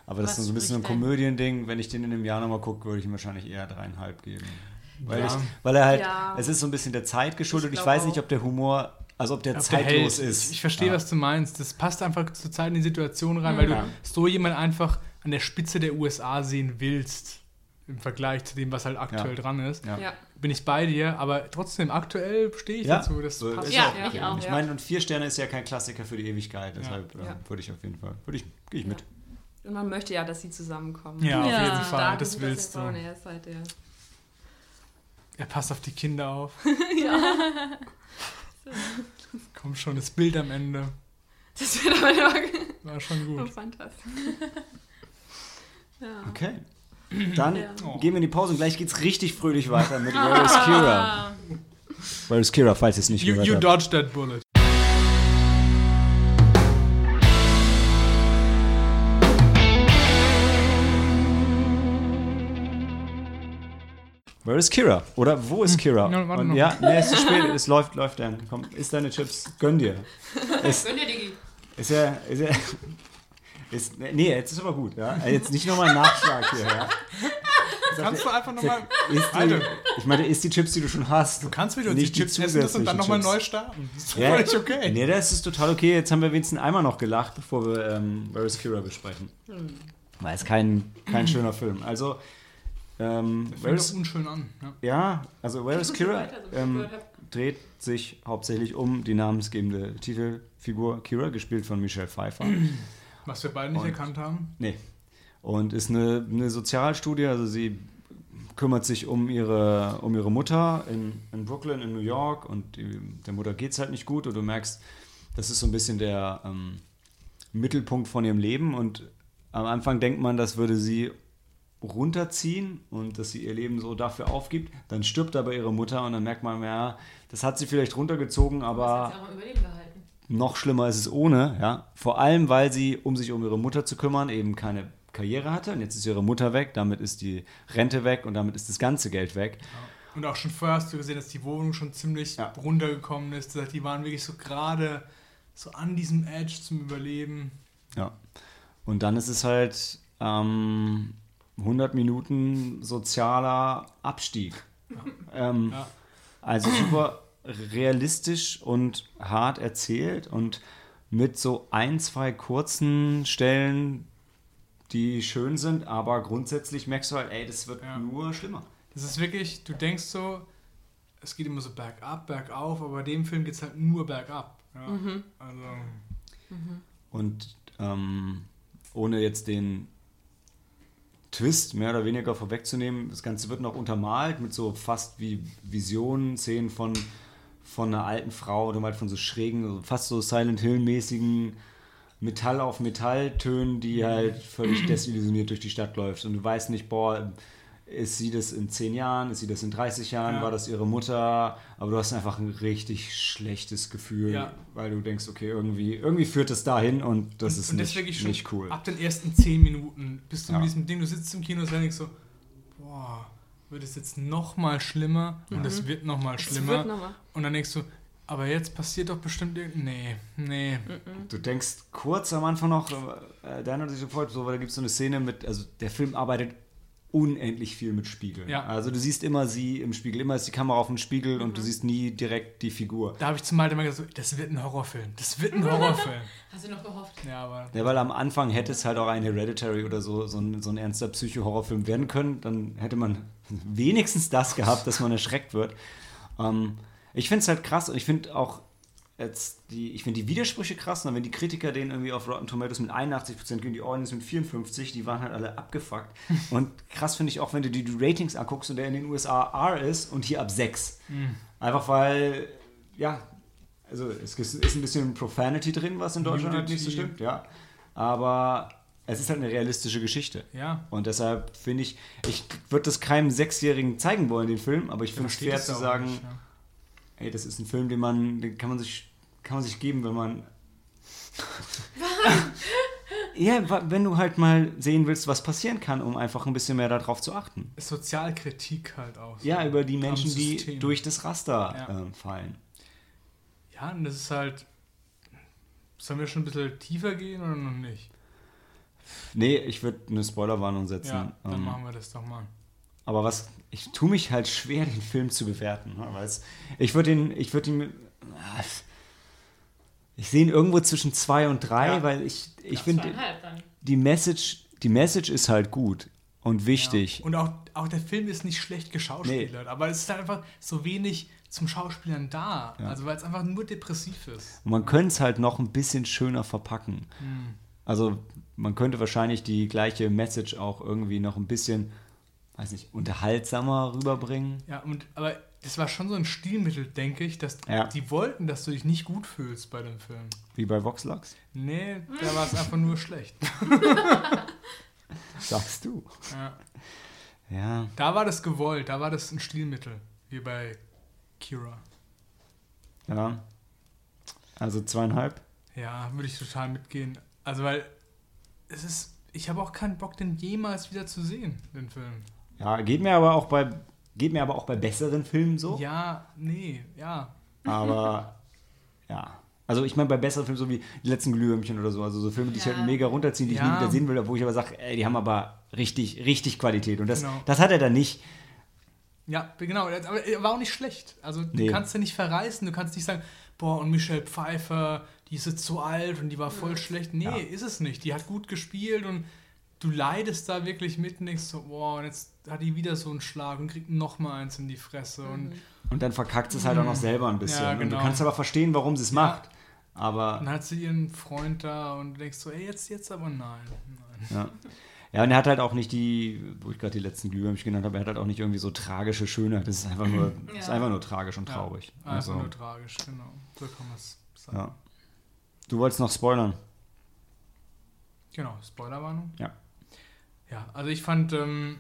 aber das Was ist so ein bisschen ein? Komödiending. Wenn ich den in einem Jahr nochmal gucke, würde ich ihm wahrscheinlich eher dreieinhalb geben. Weil, Ja. ich, weil er halt, Ja. es ist so ein bisschen der Zeit geschuldet. Ich Ich, weiß nicht, ob der Humor, also ob der Ob der zeitlos hält. ist. Ich, ich verstehe, Ja. was du meinst. Das passt einfach zur Zeit in die Situation rein, weil Ja. du so jemand einfach an der Spitze der USA sehen willst. Im Vergleich zu dem, was halt aktuell Ja. dran ist. Ja. Ja. Bin ich bei dir, aber trotzdem, aktuell stehe ich Ja, dazu. Das so passt. Ja, auch ich auch. Ich meine, und vier Sterne ist ja kein Klassiker für die Ewigkeit. Deshalb Ja. ähm, würde ich auf jeden Fall, würde ich, gehe ich mit. Und man möchte ja, dass sie zusammenkommen. Ja, auf Ja. jeden Fall. Das willst du. Er ist halt der. Er passt auf die Kinder auf. Komm schon, das Bild am Ende Das wird aber immer war schon oh, gut. fantastisch. ja. Okay. Dann Ja. Oh. gehen wir in die Pause und gleich geht's richtig fröhlich weiter mit Where is Kira? Where is Kira, falls ihr es nicht You, gehört you habt. dodged that bullet. Where is Kira? Oder wo ist Kira? Ja, warte Und ja, nee, es ist spät, es läuft, läuft dann. Komm, isst deine Chips, gönn dir. Ist, Gönn dir, Diggi. ist ja, ist ja, ist, nee, jetzt ist aber gut, ja. Jetzt nicht nochmal ein Nachschlag hier, ja. Kannst du einfach nochmal. Die, ich meine, isst die Chips, die du schon hast. Du kannst wieder die Nicht die Chips essen das und dann nochmal neu starten. Das ist doch Ja, völlig okay. Nee, das ist total okay. Jetzt haben wir wenigstens einmal noch gelacht, bevor wir ähm, Where is Kira besprechen. Weil es kein, kein schöner Film. Also, ähm, Where Fängt is, doch unschön an. Ja. ja, also Where is Kira ähm, dreht sich hauptsächlich um die namensgebende Titelfigur Kira, gespielt von Michelle Pfeiffer. Was wir beide nicht Und- erkannt haben. Nee. Und ist eine, eine Sozialstudie, also sie kümmert sich um ihre, um ihre Mutter in, in Brooklyn, in New York und die, der Mutter geht es halt nicht gut und du merkst, das ist so ein bisschen der ähm, Mittelpunkt von ihrem Leben und am Anfang denkt man, das würde sie runterziehen und dass sie ihr Leben so dafür aufgibt. Dann stirbt aber ihre Mutter und dann merkt man, ja, das hat sie vielleicht runtergezogen, aber Das hat sie auch im Überleben gehalten. noch schlimmer ist es ohne, ja. Vor allem, weil sie, um sich um ihre Mutter zu kümmern, eben keine Karriere hatte. Und jetzt ist ihre Mutter weg, damit ist die Rente weg und damit ist das ganze Geld weg. Und auch schon vorher hast du gesehen, dass die Wohnung schon ziemlich Ja. runtergekommen ist. Das heißt, Die waren wirklich so gerade so an diesem Edge zum Überleben. Ja. Und dann ist es halt ähm, 100 Minuten sozialer Abstieg. Ähm, Ja. Also super realistisch und hart erzählt und mit so ein, zwei kurzen Stellen, die schön sind, aber grundsätzlich merkst du halt, ey, das wird Ja. nur schlimmer. Das ist wirklich, du denkst so, es geht immer so bergab, bergauf, aber bei dem Film geht es halt nur bergab. Ja. Also, Und ähm, ohne jetzt den Twist mehr oder weniger vorwegzunehmen, das Ganze wird noch untermalt mit so fast wie Visionen, Szenen von, von einer alten Frau oder mal von so schrägen, fast so Silent Hill-mäßigen Metall auf Metall-Tönen, die halt völlig desillusioniert durch die Stadt läuft. Und du weißt nicht, boah, ist sie das in 10 Jahren, ist sie das in 30 Jahren, Ja. war das ihre Mutter? Aber du hast einfach ein richtig schlechtes Gefühl, Ja. weil du denkst, okay, irgendwie, irgendwie führt es dahin und das und, ist und nicht, das nicht cool. ab den ersten zehn Minuten bist du Ja. mit diesem Ding, du sitzt im Kino und denkst so, boah, wird es jetzt noch mal schlimmer und es wird noch mal Es schlimmer. nochmal. Und dann denkst du, aber jetzt passiert doch bestimmt irgend... Nee, nee. Du denkst kurz am Anfang noch, äh, hat sich gefreut, so, weil da gibt es so eine Szene mit, also der Film arbeitet unendlich viel mit Spiegel. Ja. Also du siehst immer sie im Spiegel, immer ist die Kamera auf dem Spiegel und Mhm. du siehst nie direkt die Figur. Da habe ich zum Beispiel immer gesagt, das wird ein Horrorfilm. Das wird ein Horrorfilm. Hast du noch gehofft? ja, aber Ja, weil am Anfang hätte es halt auch ein Hereditary oder so, so ein, so ein ernster Psycho-Horrorfilm werden können. Dann hätte man wenigstens das gehabt, dass man erschreckt wird. Ähm, ich finde es halt krass und ich finde auch jetzt die, ich finde die Widersprüche krass. Und wenn die Kritiker den irgendwie auf Rotten Tomatoes mit 81% gehen, die Audience mit 54%, die waren halt alle abgefuckt. Und krass finde ich auch, wenn du die, die Ratings anguckst und der in den USA R ist und hier ab 6. Einfach weil, ja, also es ist ein bisschen Profanity drin, was in Deutschland halt nicht so stimmt, ja. Aber es ist halt eine realistische Geschichte. ja. Und deshalb finde ich, ich würde das keinem Sechsjährigen zeigen wollen, den Film, aber ich finde es das zu sagen, nicht, ja. ey, das ist ein Film, den man, den kann man sich, kann man sich geben, wenn man. ja, wenn du halt mal sehen willst, was passieren kann, um einfach ein bisschen mehr darauf zu achten. Sozialkritik halt auch. so. Ja, über die Menschen, die durch das Raster Ja. ähm, fallen. Ja, und das ist halt. Sollen wir schon ein bisschen tiefer gehen oder noch nicht? Nee, ich würde eine Spoilerwarnung setzen. Ja, dann ähm, machen wir das doch mal. Aber was, ich tue mich halt schwer, den Film zu bewerten. Ne? Ich würde ihn, ich würde ihn, ah, ich sehe ihn irgendwo zwischen zwei und drei, Ja. weil ich, ich finde, Zweieinhalb dann. die Message, die Message ist halt gut und wichtig. Ja. Und auch, auch der Film ist nicht schlecht geschauspielert, aber es ist halt einfach so wenig zum Schauspielern da. Ja. Also weil es einfach nur depressiv ist. Und man könnte es halt noch ein bisschen schöner verpacken. Hm. Also man könnte wahrscheinlich die gleiche Message auch irgendwie noch ein bisschen, weiß nicht, unterhaltsamer rüberbringen. Ja, und aber das war schon so ein Stilmittel, denke ich, dass Ja. die wollten, dass du dich nicht gut fühlst bei dem Film. Wie bei Voxlux, Nee, da war es einfach nur schlecht. sagst du. Ja. Ja, Da war das gewollt, da war das ein Stilmittel, wie bei Kira. ja. Also zweieinhalb. Ja, würde ich total mitgehen. Also weil es ist, ich habe auch keinen Bock, den jemals wieder zu sehen, den Film. Ja, geht mir aber auch bei geht mir aber auch bei besseren Filmen so. Ja, nee, ja. Aber ja. Also ich meine bei besseren Filmen so wie die letzten Glühwürmchen oder so, also so Filme, die ich Ja. halt mega runterziehen, die ich Ja. nie wieder sehen will, wo ich aber sage, ey, die haben aber richtig, richtig Qualität. Und das, Genau. das hat er dann nicht. Ja, genau, aber er war auch nicht schlecht. Also du Nee. kannst ja nicht verreißen, du kannst nicht sagen, boah, und Michelle Pfeiffer, die ist jetzt so alt und die war voll schlecht. Nee, Ja. ist es nicht. Die hat gut gespielt und du leidest da wirklich mit und denkst so, boah, und jetzt hat die wieder so einen Schlag und kriegt noch mal eins in die Fresse. Und Und dann verkackt es halt auch noch selber ein bisschen. Ja, Und genau. du kannst aber verstehen, warum sie es macht. Aber dann hat sie ihren Freund da und du denkst so, ey, jetzt, jetzt aber nein. nein. Ja. Ja, und er hat halt auch nicht die, wo ich gerade die letzten Glühwürmchen genannt habe, er hat halt auch nicht irgendwie so tragische Schönheit. Das ist einfach nur, das ist Ja. einfach nur tragisch und Ja. traurig. Einfach Also, nur tragisch, genau. So kann man es sagen. ja. Du wolltest noch spoilern. Genau, Spoilerwarnung. Ja. Ja, also ich fand, ähm,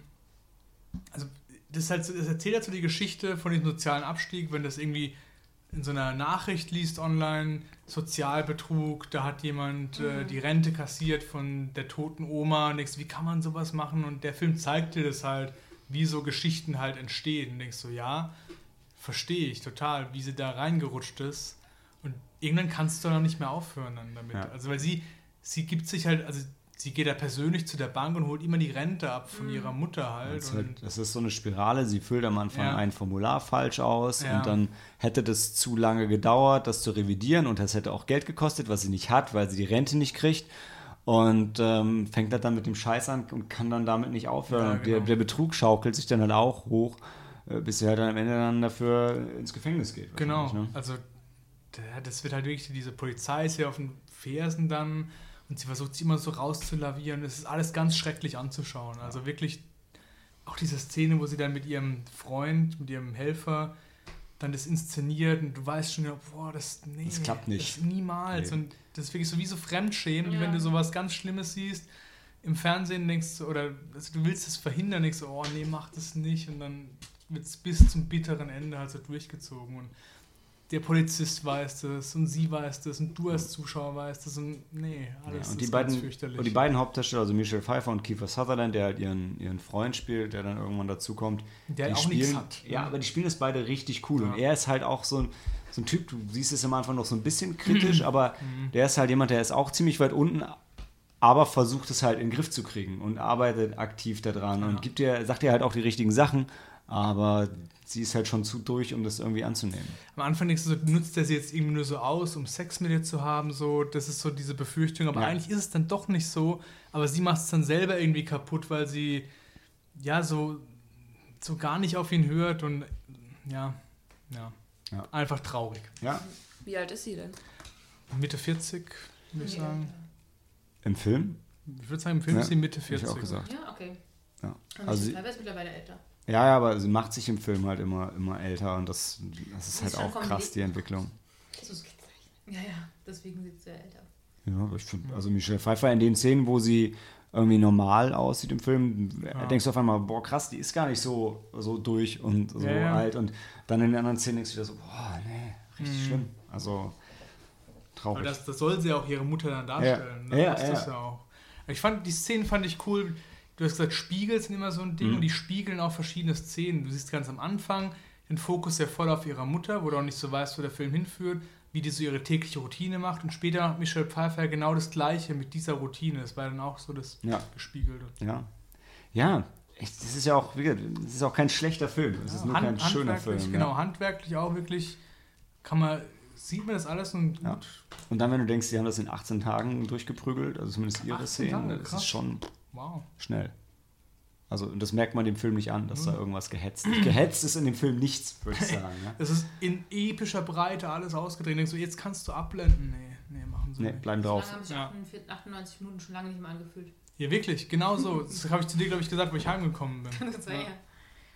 also das, halt, das erzählt halt so die Geschichte von dem sozialen Abstieg, wenn das irgendwie in so einer Nachricht liest online, Sozialbetrug, da hat jemand äh, die Rente kassiert von der toten Oma und denkst, wie kann man sowas machen? Und der Film zeigt dir das halt, wie so Geschichten halt entstehen. Und denkst so, ja, verstehe ich total, wie sie da reingerutscht ist. Und irgendwann kannst du dann nicht mehr aufhören dann damit. Ja. Also weil sie, sie gibt sich halt, also sie geht da persönlich zu der Bank und holt immer die Rente ab von ihrer Mutter halt. Das halt, das ist so eine Spirale. Sie füllt am Anfang Ja. ein Formular falsch aus Ja. und dann hätte das zu lange gedauert, das zu revidieren und das hätte auch Geld gekostet, was sie nicht hat, weil sie die Rente nicht kriegt. Und ähm, fängt halt dann mit dem Scheiß an und kann dann damit nicht aufhören. Ja, Und der, genau. der Betrug schaukelt sich dann halt auch hoch, äh, bis sie halt dann am Ende dann dafür ins Gefängnis geht. Genau, Ne? also der, das wird halt wirklich, diese Polizei ist ja auf den Fersen dann und sie versucht sich immer so rauszulavieren. Es ist alles ganz schrecklich anzuschauen. Also wirklich auch diese Szene, wo sie dann mit ihrem Freund, mit ihrem Helfer dann das inszeniert und du weißt schon, ja, boah, das, nee, Das klappt nicht. Das niemals. Nee. Und das ist wirklich so wie so Fremdschämen, wie Ja. wenn du sowas ganz Schlimmes siehst im Fernsehen denkst du, oder also du willst es verhindern, denkst du, oh nee, mach das nicht und dann wird es bis zum bitteren Ende halt so durchgezogen und der Polizist weiß das und sie weiß das und du als Zuschauer weißt das und nee, alles Ja, und, die ist beiden, ganz fürchterlich. und die beiden Hauptdarsteller, also Michelle Pfeiffer und Kiefer Sutherland, der halt ihren, ihren Freund spielt, der dann irgendwann dazukommt, Der die auch nichts spielen, hat, Ja, ne? aber die spielen es beide richtig cool. Und Ja. er ist halt auch so ein, so ein Typ, du siehst es am Anfang noch so ein bisschen kritisch, aber Mhm. der ist halt jemand, der ist auch ziemlich weit unten aber versucht es halt in den Griff zu kriegen und arbeitet aktiv daran und gibt dir, sagt dir halt auch die richtigen Sachen, aber sie ist halt schon zu durch, um das irgendwie anzunehmen. Am Anfang denkst du so, nutzt er sie jetzt irgendwie nur so aus, um Sex mit ihr zu haben, so, das ist so diese Befürchtung, aber Ja. eigentlich ist es dann doch nicht so, aber sie macht es dann selber irgendwie kaputt, weil sie, ja, so, so gar nicht auf ihn hört und, ja, ja, Ja. einfach traurig. Ja, Wie alt ist sie denn? Mitte 40, würde ich sagen. im Film? Ich würde sagen, im Film Ja, ist sie Mitte Hätte ich 40. auch gesagt. Ja, okay. Ja. Und Also, sie- ist mittlerweile älter. Ja, ja, aber sie macht sich im Film halt immer, immer älter und das, das ist halt auch krass, die Entwicklung. Ja, ja, deswegen sieht sie ja älter. Ja, aber ich finde, also Michelle Pfeiffer in den Szenen, wo sie irgendwie normal aussieht im Film, Ja. denkst du auf einmal, boah, krass, die ist gar nicht so, so durch und so Ja, ja. alt. Und dann in den anderen Szenen denkst du wieder so, boah, nee, richtig Mhm. schlimm. Also traurig. Aber das, das soll sie auch ihre Mutter dann darstellen. Ja. Ne? Ja, das ist ja. ja auch. Ich fand, die Szenen fand ich cool. Du hast gesagt, Spiegel sind immer so ein Ding Mhm. und die spiegeln auch verschiedene Szenen. Du siehst ganz am Anfang den Fokus ja voll auf ihrer Mutter, wo du auch nicht so weißt, wo der Film hinführt, wie die so ihre tägliche Routine macht. Und später macht Michelle Pfeiffer genau das Gleiche mit dieser Routine. Das war dann auch so das Ja. Gespiegelte. Ja. Ja, das ist ja auch, wie gesagt, das ist auch kein schlechter Film. Es ist nur kein schöner Film. Genau, Ja. handwerklich auch wirklich, kann man, sieht man das alles und gut. Ja. Und dann, wenn du denkst, die haben das in 18 Tagen durchgeprügelt, also zumindest ihre 18 Szenen, das ist schon Wow. schnell. Also, und das merkt man dem Film nicht an, dass Mhm. da irgendwas gehetzt ist. Gehetzt ist in dem Film nichts, würde ich sagen. Ja. Es ist in epischer Breite alles ausgedreht. Denkst du, jetzt kannst du abblenden? Nee, nee, machen sie Nee, nicht. bleiben So drauf. lange haben sich Ja. 48, 98 Minuten schon lange nicht mehr angefühlt. Ja, wirklich, genau so. Das habe ich zu dir, glaube ich, gesagt, wo ich heimgekommen bin. Das war Ja. ja.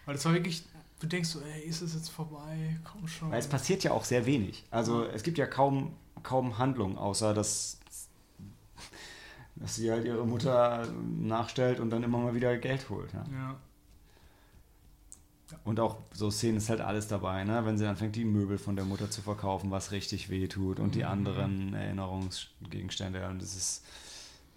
Weil das war wirklich, du denkst so, ey, ist es jetzt vorbei? Komm schon. Weil es passiert ja auch sehr wenig. Also, es gibt ja kaum, kaum Handlung, außer dass, dass sie halt ihre Mutter nachstellt und dann immer mal wieder Geld holt. Ja. Ja. Und auch so Szenen ist halt alles dabei, ne? wenn sie anfängt, die Möbel von der Mutter zu verkaufen, was richtig weh tut und die Mhm. anderen Erinnerungsgegenstände. Und das ist,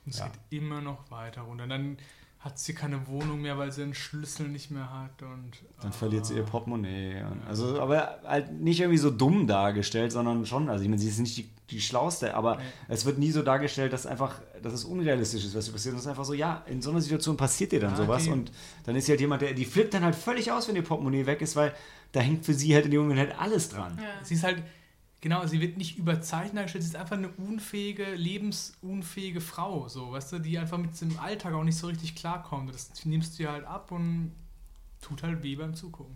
es Ja. geht immer noch weiter runter. Und dann hat sie keine Wohnung mehr, weil sie einen Schlüssel nicht mehr hat. Und, dann ah. verliert sie ihr Portemonnaie. Und also, aber halt nicht irgendwie so dumm dargestellt, sondern schon, also ich meine, sie ist nicht die, die Schlauste, aber Nee. es wird nie so dargestellt, dass einfach, dass es unrealistisch ist, was hier passiert. Es ist einfach so, ja, in so einer Situation passiert dir dann Ah, sowas okay. und dann ist sie halt jemand, der, die flippt dann halt völlig aus, wenn ihr Portemonnaie weg ist, weil da hängt für sie halt in dem Moment halt alles dran. Ja. Sie ist halt, genau, sie wird nicht überzeichnet dargestellt, sie ist einfach eine unfähige, lebensunfähige Frau, so, weißt du, die einfach mit dem Alltag auch nicht so richtig klarkommt. Das nimmst du ihr halt ab und tut halt weh beim Zugucken.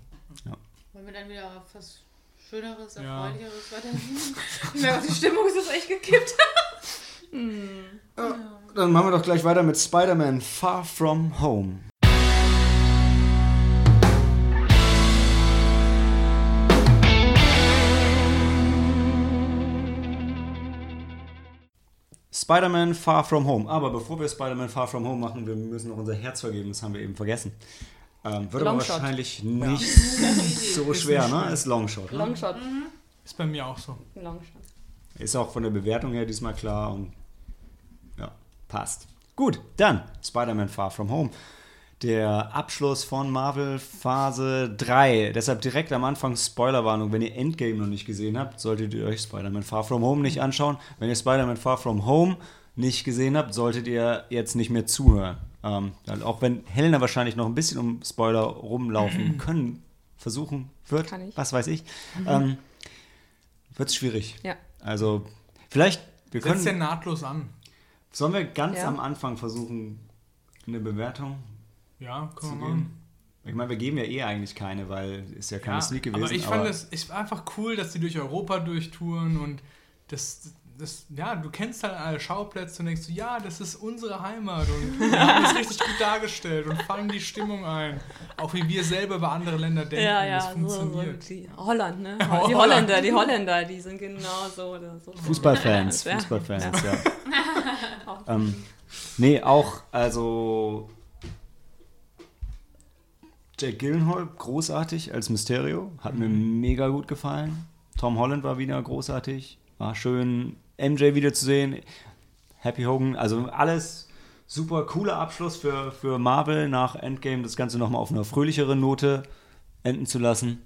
Wollen wir dann wieder auf was Schöneres, Ja. Erfreulicheres weitergehen? ich merke, die Stimmung ist jetzt echt gekippt. Dann machen wir doch gleich weiter mit Spider-Man Far From Home. Spider-Man Far From Home. Aber bevor wir Spider-Man Far From Home machen, wir müssen noch unser Herz vergeben. Das haben wir eben vergessen. Ähm, wird aber wahrscheinlich nicht so schwer, ne? Ist Longshot. Ne? Longshot. Ist bei mir auch so. Longshot. Ist auch von der Bewertung her diesmal klar und ja, passt. Gut, dann Spider-Man Far From Home. Der Abschluss von Marvel Phase 3. Deshalb direkt am Anfang Spoilerwarnung. Wenn ihr Endgame noch nicht gesehen habt, solltet ihr euch Spider-Man Far From Home nicht anschauen. Wenn ihr Spider-Man Far From Home nicht gesehen habt, solltet ihr jetzt nicht mehr zuhören. Ähm, auch wenn Helena wahrscheinlich noch ein bisschen um Spoiler rumlaufen können, versuchen wird, Kann ich. was weiß ich, ähm, wird es schwierig. Ja. Also, vielleicht, wir Setzt ja können. nahtlos an. Sollen wir ganz Ja. am Anfang versuchen, eine Bewertung Ja, zu können wir machen. Ich meine, wir geben ja eh eigentlich keine, weil ist ja keine Ja, Sneak gewesen. aber ich fand es es war einfach cool, dass die durch Europa durchtouren und das, das, ja, du kennst halt alle Schauplätze und denkst, du, ja, das ist unsere Heimat und wir haben das richtig gut dargestellt und fangen die Stimmung ein. Auch wie wir selber über andere Länder denken, Ja, ja, das so, so funktioniert. die Holland, ne? Die Holland. Holländer, die Holländer, die sind genau so oder so. Fußballfans, Ja. Fußballfans, ja. ähm, nee, auch, also Jack Gyllenhaal, großartig als Mysterio, hat mir mega gut gefallen. Tom Holland war wieder großartig, war schön, MJ wiederzusehen, Happy Hogan, also alles super cooler Abschluss für, für Marvel nach Endgame, das Ganze nochmal auf einer fröhlicheren Note enden zu lassen.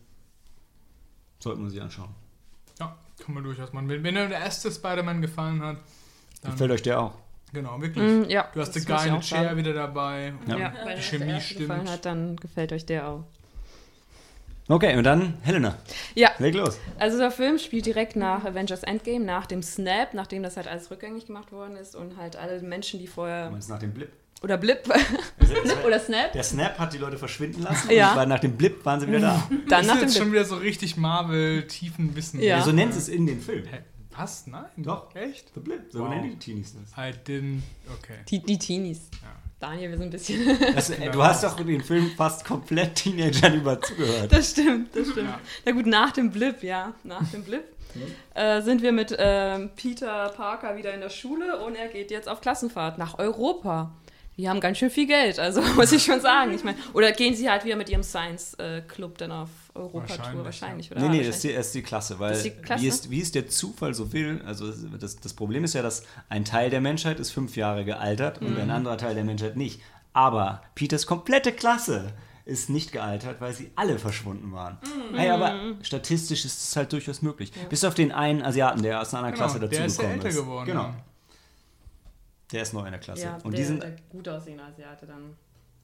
Sollten wir sich anschauen. Ja, kann man durchaus machen. Wenn, wenn dir der erste Spider-Man gefallen hat, dann Gefällt euch der auch? Genau, wirklich. Mm, ja, Du hast auch the Chair sagen. wieder dabei. Ja. Du. Ja. Euch Chemie stimmt. gefallen hat, dann gefällt euch der auch. Okay, und dann Helena. Ja, Leg los. also der Film spielt direkt nach Avengers Endgame, nach dem Snap, nachdem das halt alles rückgängig gemacht worden ist und halt alle Menschen, die Du vorher. meinst nach dem Blip? Oder Blip. Blip oder Snap? Der Snap hat die Leute verschwinden lassen Ja. und weil nach dem Blip waren sie wieder da. Dann Das nach ist dem jetzt schon Blip. wieder so richtig Marvel-Tiefenwissen. Ja. Ja, so nennt es in den Film. Was? Nein? Doch. Echt? The Blip, so Wow. nennen die Teenies das. I didn't. Okay. Die, die Teenies. Ja. Daniel, wir sind ein bisschen. das äh, du hast doch in den Film fast komplett Teenagern über zugehört. Das stimmt, das stimmt. Ja. Na gut, nach dem Blip, ja, nach dem Blip äh, sind wir mit ähm, Peter Parker wieder in der Schule und er geht jetzt auf Klassenfahrt nach Europa. Die haben ganz schön viel Geld, also muss ich schon sagen. Ich meine, oder gehen sie halt wieder mit ihrem Science-Club dann auf Europatour Wahrscheinlich, wahrscheinlich, ja. oder? Nee, nee, das ist, die, das ist die Klasse, weil ist die Klasse? Wie, es, wie es der Zufall so will, also das, das Problem ist ja, dass ein Teil der Menschheit ist fünf Jahre gealtert und Mhm. ein anderer Teil der Menschheit nicht. Aber Peters komplette Klasse ist nicht gealtert, weil sie alle verschwunden waren. Mhm. Hey, aber statistisch ist es halt durchaus möglich. Bis auf den einen Asiaten, der aus einer anderen Genau, Klasse der ist ja dazugekommen älter ist. geworden. Genau. Der ist neu in der Klasse. Ja, und der, die sind der gut aussehende Asiate dann.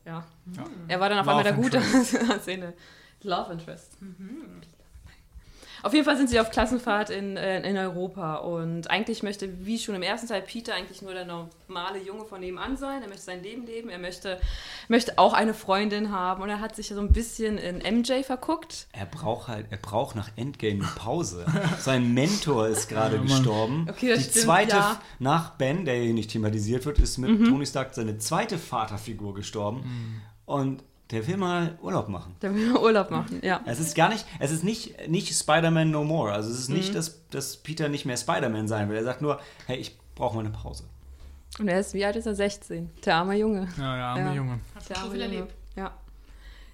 Ja. Ja. Er war dann auf Love einmal der gute Interest. aussehende Love Interest. Auf jeden Fall sind sie auf Klassenfahrt in, äh, in Europa und eigentlich möchte, wie schon im ersten Teil, Peter eigentlich nur der normale Junge von nebenan sein. Er möchte sein Leben leben, er möchte, möchte auch eine Freundin haben und er hat sich so ein bisschen in MJ verguckt. Er braucht halt, er braucht nach Endgame eine Pause. Sein Mentor ist gerade Ja, gestorben. Okay, das Die stimmt, zweite, ja. nach Ben, der hier nicht thematisiert wird, ist mit Mhm. Tony Stark seine zweite Vaterfigur gestorben. Und der will mal Urlaub machen. Der will Urlaub machen, ja. Es ist gar nicht, es ist nicht, nicht Spider-Man No More. Also es ist Mhm. nicht, dass, dass Peter nicht mehr Spider-Man sein will. Er sagt nur, hey, ich brauche mal eine Pause. Und er ist, wie alt ist er? 16. Der arme Junge. Ja, der arme Ja. Junge. Der so arme viel Junge. erlebt. Ja.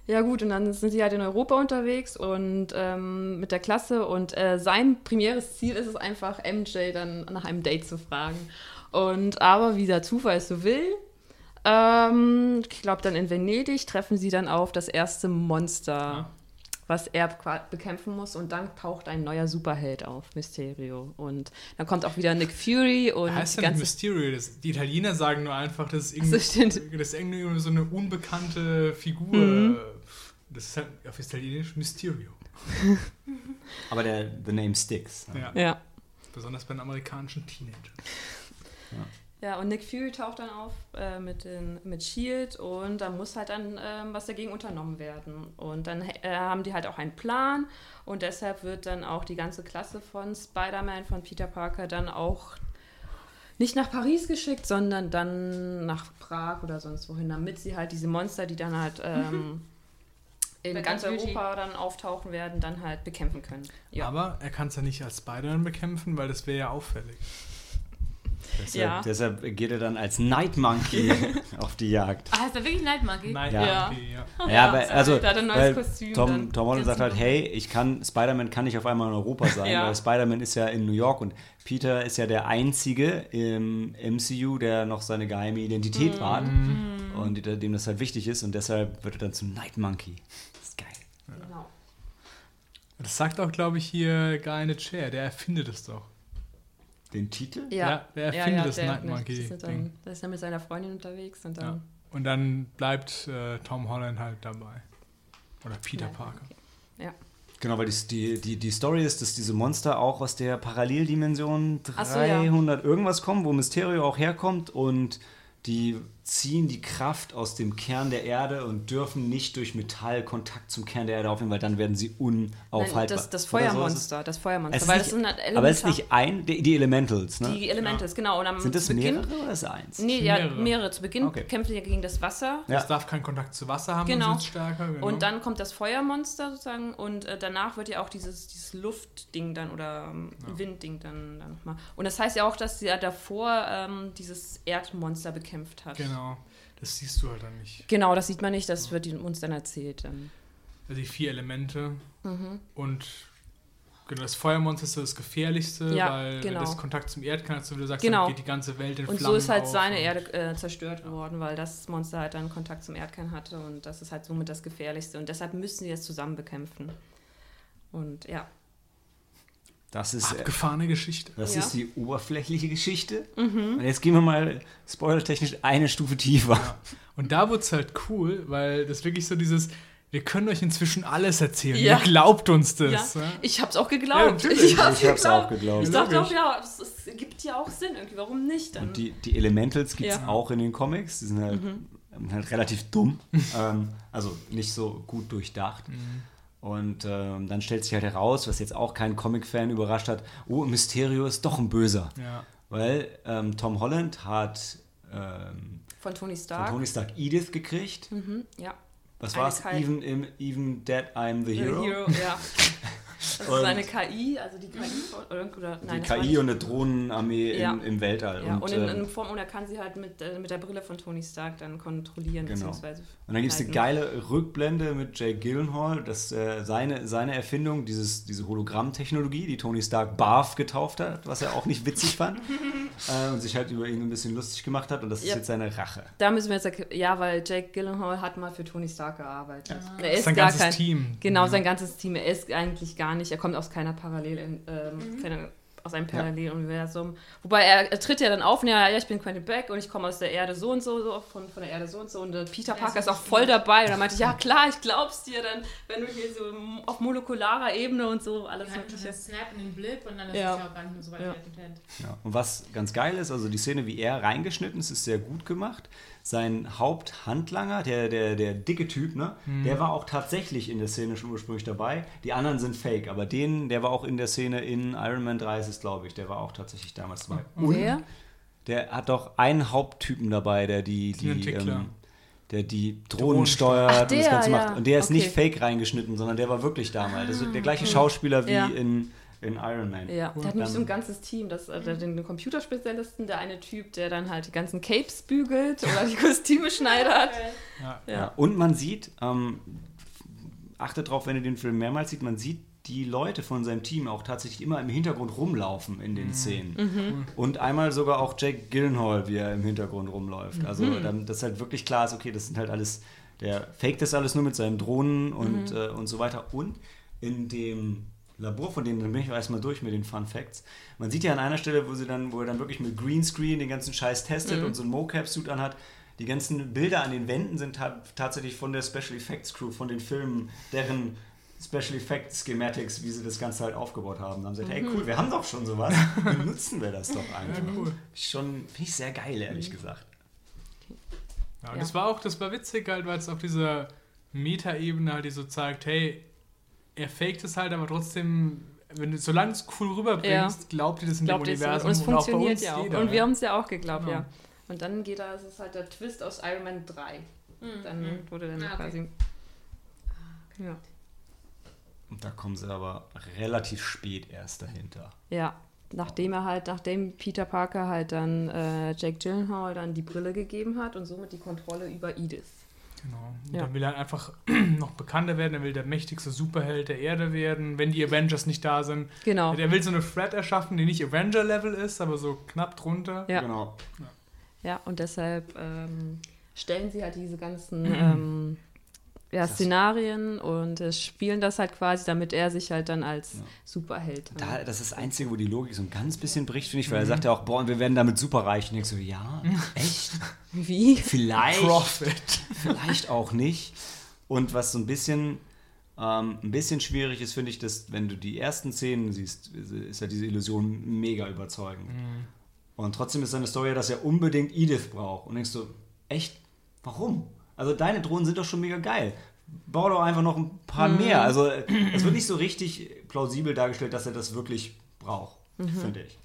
Ja gut, und dann sind sie halt in Europa unterwegs und ähm, mit der Klasse und äh, sein primäres Ziel ist es einfach, MJ dann nach einem Date zu fragen. Und aber wie der Zufall es so will, ähm, ich glaube dann in Venedig treffen sie dann auf das erste Monster, Ja. was er bekämpfen muss und dann taucht ein neuer Superheld auf, Mysterio. Und dann kommt auch wieder Nick Fury und heißt die ja nicht ganze Mysterio. Das, die Italiener sagen nur einfach, das ist so, irgendwie, das ist irgendwie so eine unbekannte Figur. Mhm. Das ist halt auf Italienisch Mysterio. Aber der The Name sticks. Ja. Ja. Besonders bei den amerikanischen Teenagern. Ja, und Nick Fury taucht dann auf äh, mit, den, mit Shield und da muss halt dann ähm, was dagegen unternommen werden. Und dann äh, haben die halt auch einen Plan und deshalb wird dann auch die ganze Klasse von Spider-Man, von Peter Parker, dann auch nicht nach Paris geschickt, sondern dann nach Prag oder sonst wohin, damit sie halt diese Monster, die dann halt ähm, in Bei ganz ganz Beauty. Europa dann auftauchen werden, dann halt bekämpfen können. Ja. Aber er kann es ja nicht als Spider-Man bekämpfen, weil das wäre ja auffällig. Deshalb, Ja. deshalb geht er dann als Night Monkey auf die Jagd. Ah, heißt er wirklich Night Monkey? Nein, Ja. okay, ja. Ja, aber, also, der hat ein neues weil Kostüm Tom, Holland sagt halt, hey, ich kann, Spider-Man kann nicht auf einmal in Europa sein, Ja. weil Spider-Man ist ja in New York und Peter ist ja der Einzige im MCU, der noch seine geheime Identität Mhm. wahrt und die- dem das halt wichtig ist und deshalb wird er dann zum Night Monkey. Das ist geil. Genau. Das sagt auch, glaube ich, hier Guy in the Chair. Der erfindet es doch. Den Titel? Ja, wer erfindet das der- Night ne, Monkey das ist dann- Ding? Da ist er mit seiner Freundin unterwegs und Ja. dann. Und dann bleibt äh, Tom Holland halt dabei. Oder Peter Night Parker. Ja. Genau, weil die, die, die, die Story ist, dass diese Monster auch aus der Paralleldimension Ach so, ja. 300 irgendwas kommen, wo Mysterio auch herkommt und die ziehen die Kraft aus dem Kern der Erde und dürfen nicht durch Metall Kontakt zum Kern der Erde aufnehmen, weil dann werden sie unaufhaltbar. Nein, das, das. Feuermonster, das Feuermonster. Weil nicht, das sind halt aber es ist Elementar- nicht ein, die, die Elementals, ne? die Elemente, genau. Und am Sind das Beginn, mehrere oder ist eins? Nee, ja, mehrere. mehrere. Zu Beginn Okay. kämpfen die gegen das Wasser. Ja. Es darf keinen Kontakt zu Wasser haben Genau. und wird stärker. Genau. Und dann kommt das Feuermonster sozusagen und äh, danach wird ja auch dieses, dieses Luftding dann oder ähm, Windding dann, dann nochmal. Und das heißt ja auch, dass sie ja davor ähm, dieses Erdmonster bekämpft hat. Genau. Das siehst du halt dann nicht. Genau, das sieht man nicht, das wird uns dann erzählt. Dann. Also die vier Elemente. Mhm. Und genau, das Feuermonster ist so das gefährlichste, Ja, weil genau. das Kontakt zum Erdkern hat, so wie du sagst, Genau. geht die ganze Welt in Und Flammen so ist halt seine und- Erde äh, zerstört worden, weil das Monster halt dann Kontakt zum Erdkern hatte und das ist halt somit das Gefährlichste. Und deshalb müssen sie es zusammen bekämpfen. Und ja. Das ist, äh, Abgefahrene Geschichte. das Ja. ist die oberflächliche Geschichte. Und jetzt gehen wir mal spoilertechnisch eine Stufe tiefer. Und da wurde es halt cool, weil das wirklich so dieses, wir können euch inzwischen alles erzählen. Ja. Ihr glaubt uns Ja, das. Ja. ich hab's auch Ja, geglaubt. natürlich. ich hab's Ich hab's geglaubt. auch geglaubt. Ich dachte auch, ja, es, es gibt ja auch Sinn irgendwie. Warum nicht? Dann, Und die, die Elementals gibt es Ja. auch in den Comics. Die sind halt, halt relativ dumm. ähm, also nicht so gut durchdacht. Und ähm, dann stellt sich halt heraus, was jetzt auch kein Comic-Fan überrascht hat, oh, Mysterio ist doch ein Böser. Ja. Weil ähm, Tom Holland hat ähm, von Tony von Stark. Tony Stark Edith gekriegt. Mhm, ja. Was war's? Even, im, even Dead I'm the The Hero. Hero, ja. Das ist Und- eine KI, also die KI von, oder, oder Die nein, war KI und eine Drohnenarmee Ja. im, im Weltall. Ja, und, in, ähm, in Form, und er kann sie halt mit, äh, mit der Brille von Tony Stark dann kontrollieren, Genau. beziehungsweise. Und dann gibt es eine geile Rückblende mit Jake Gyllenhaal, dass äh, seine, seine Erfindung, dieses, diese Hologrammtechnologie, die Tony Stark Barf getauft hat, was er auch nicht witzig fand äh, und sich halt über ihn ein bisschen lustig gemacht hat und das ist Ja. jetzt seine Rache. Da müssen wir jetzt, ja, weil Jake Gyllenhaal hat mal für Tony Stark gearbeitet. Er Das ist ist sein gar ganzes kein, Team. Genau, Ja. sein ganzes Team. Er ist eigentlich gar nicht, er kommt aus keiner Parallel, ähm, keine, aus einem Paralleluniversum. Wobei er, er tritt ja dann auf, und ja, ja, ich bin Quentin Beck und ich komme aus der Erde so und so, so von, von der Erde so und so. Und äh, Peter Parker ist auch voll dabei. Und dann meinte ich, ja klar, ich glaub's dir dann, wenn du hier so auf molekularer Ebene und so alles hat mögliche. einen Snap in den Blip und dann ist Ja. es ja auch gar nicht mehr so weit Ja. Ja. Und was ganz geil ist, also die Szene, wie er reingeschnitten ist, ist sehr gut gemacht. Sein Haupthandlanger, der, der, der dicke Typ, ne, der war auch tatsächlich in der Szene schon ursprünglich dabei. Die anderen sind fake, aber den, der war auch in der Szene in Iron Man 3, ist es, glaube ich, der war auch tatsächlich damals dabei. Und Wer? Der hat doch einen Haupttypen dabei, der die, die, Entwickler. ähm, der die Drohnen steuert Ach, und das der, Ganze ja. macht. Und der ist nicht Okay. fake reingeschnitten, sondern der war wirklich damals. Ist der gleiche Schauspieler wie Ja. in, in Iron Man. Ja, der hat nämlich so ein ganzes Team, das, äh, den Computerspezialisten, der eine Typ, der dann halt die ganzen Capes bügelt oder die Kostüme schneidert. Ja. Ja. Ja. Und man sieht, ähm, achtet drauf, wenn ihr den Film mehrmals sieht, man sieht die Leute von seinem Team auch tatsächlich immer im Hintergrund rumlaufen in den Szenen. Und einmal sogar auch Jake Gyllenhaal, wie er im Hintergrund rumläuft. Also, dann, dass halt wirklich klar ist, okay, das sind halt alles, der faked das alles nur mit seinen Drohnen und, äh, und so weiter. Und in dem Labor von denen, dann bin ich erstmal durch mit den Fun Facts. Man sieht ja an einer Stelle, wo sie dann, wo er dann wirklich mit Greenscreen den ganzen Scheiß testet und so einen Mocap-Suit anhat. Die ganzen Bilder an den Wänden sind ta tatsächlich von der Special Effects Crew, von den Filmen, deren Special Effects Schematics, wie sie das Ganze halt aufgebaut haben. Da haben sie gesagt, hey cool, wir haben doch schon sowas, benutzen wir das doch einfach. cool. Schon, finde ich sehr geil, ehrlich gesagt. Ja, und Ja. das war auch, das war witzig halt, weil es auf dieser Meta-Ebene halt die so zeigt, hey, er faked es halt, aber trotzdem, wenn du, solange es cool rüberbringst, glaubt ihr das in Glaubt dem? Universum Und es auch bei funktioniert uns ja auch. jeder, und wir haben es ja auch geglaubt, Genau. ja. Und dann geht da, es ist halt der Twist aus Iron Man 3. Dann wurde dann Ah, okay. quasi. Ja. Und da kommen sie aber relativ spät erst dahinter. ja. Nachdem er halt, nachdem Peter Parker halt dann äh, Jake Gyllenhaal dann die Brille gegeben hat und somit die Kontrolle über Edith. Genau. Und Ja. Dann will er einfach noch bekannter werden, er will der mächtigste Superheld der Erde werden, wenn die Avengers nicht da sind. Genau. Er will so eine Threat erschaffen, die nicht Avenger-Level ist, aber so knapp drunter. Ja. Genau. Ja, und deshalb ähm, stellen sie halt diese ganzen ähm, ja, Szenarien und äh, spielen das halt quasi, damit er sich halt dann als Ja. Superheld. Da, das ist das Einzige, wo die Logik so ein ganz bisschen bricht, finde ich, weil er sagt ja auch, boah, und wir werden damit superreich. Und ich so, ja, echt? Wie? Vielleicht. Profit. vielleicht auch nicht. Und was so ein bisschen, ähm, ein bisschen schwierig ist, finde ich, dass wenn du die ersten Szenen siehst, ist ja diese Illusion mega überzeugend. Und trotzdem ist seine Story, ja, dass er unbedingt Edith braucht. Und denkst du, echt? Warum? Also deine Drohnen sind doch schon mega geil. Bau doch einfach noch ein paar mehr. Also es wird nicht so richtig plausibel dargestellt, dass er das wirklich braucht, finde ich.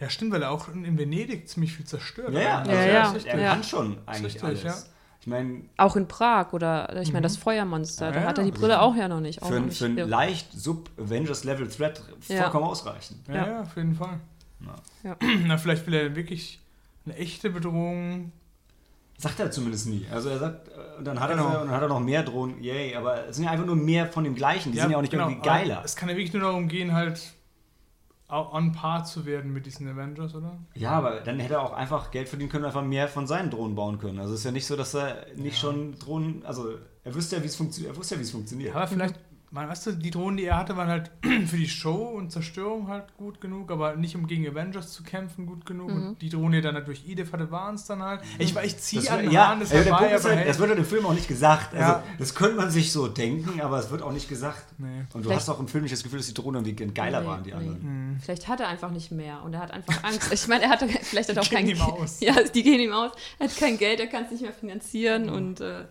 Ja, stimmt, weil er auch in Venedig ziemlich viel zerstört Ja, ja, hat. also Ja, er, ja. er Ja. kann schon eigentlich Richtig, alles. ja. Ich meine, Auch in Prag oder ich meine das Feuermonster, Ja, da hat er die Brille auch ja noch nicht. Auch für, noch ein- nicht. für ein Ja. leicht Sub-Avengers-Level-Threat Ja. vollkommen ausreichend. Ja, Ja. ja, auf jeden Fall. Na, vielleicht will er wirklich eine echte Bedrohung. Sagt er zumindest nie. Also er sagt, äh, und dann hat, Genau. er, und dann hat er noch mehr Drohnen, yay, aber es sind ja einfach nur mehr von dem gleichen, die sind ja auch nicht genau, irgendwie geiler. Es kann ja wirklich nur darum gehen, halt on par zu werden mit diesen Avengers, oder? Ja, aber dann hätte er auch einfach Geld verdienen können, einfach mehr von seinen Drohnen bauen können. Also es ist ja nicht so, dass er nicht schon Drohnen, also er wüsste ja, wie es funktioniert, er wusste ja, wie es funktioniert. Aber vielleicht man, weißt du, die Drohnen, die er hatte, waren halt für die Show und Zerstörung halt gut genug, aber nicht um gegen Avengers zu kämpfen gut genug. Mhm. Und die Drohnen, die er dann halt durch Edith hatte, waren es dann halt. Ich, war- ich ziehe Das, an wird- ja, Haaren, das also der war Punkt ist aber halt, das hey, wird im Film auch nicht gesagt. Also, Ja. Das könnte man sich so denken, aber es wird auch nicht gesagt. Nee. Und du Vielleicht- hast auch im Film nicht das Gefühl, dass die Drohnen irgendwie geiler Nee, waren, die nee. anderen. Vielleicht hat er einfach nicht mehr und er hat einfach Angst. Ich meine, er hatte vielleicht hat er auch gehen kein ihm aus. Ja, die gehen ihm aus. Er hat kein Geld, er kann es nicht mehr finanzieren und äh,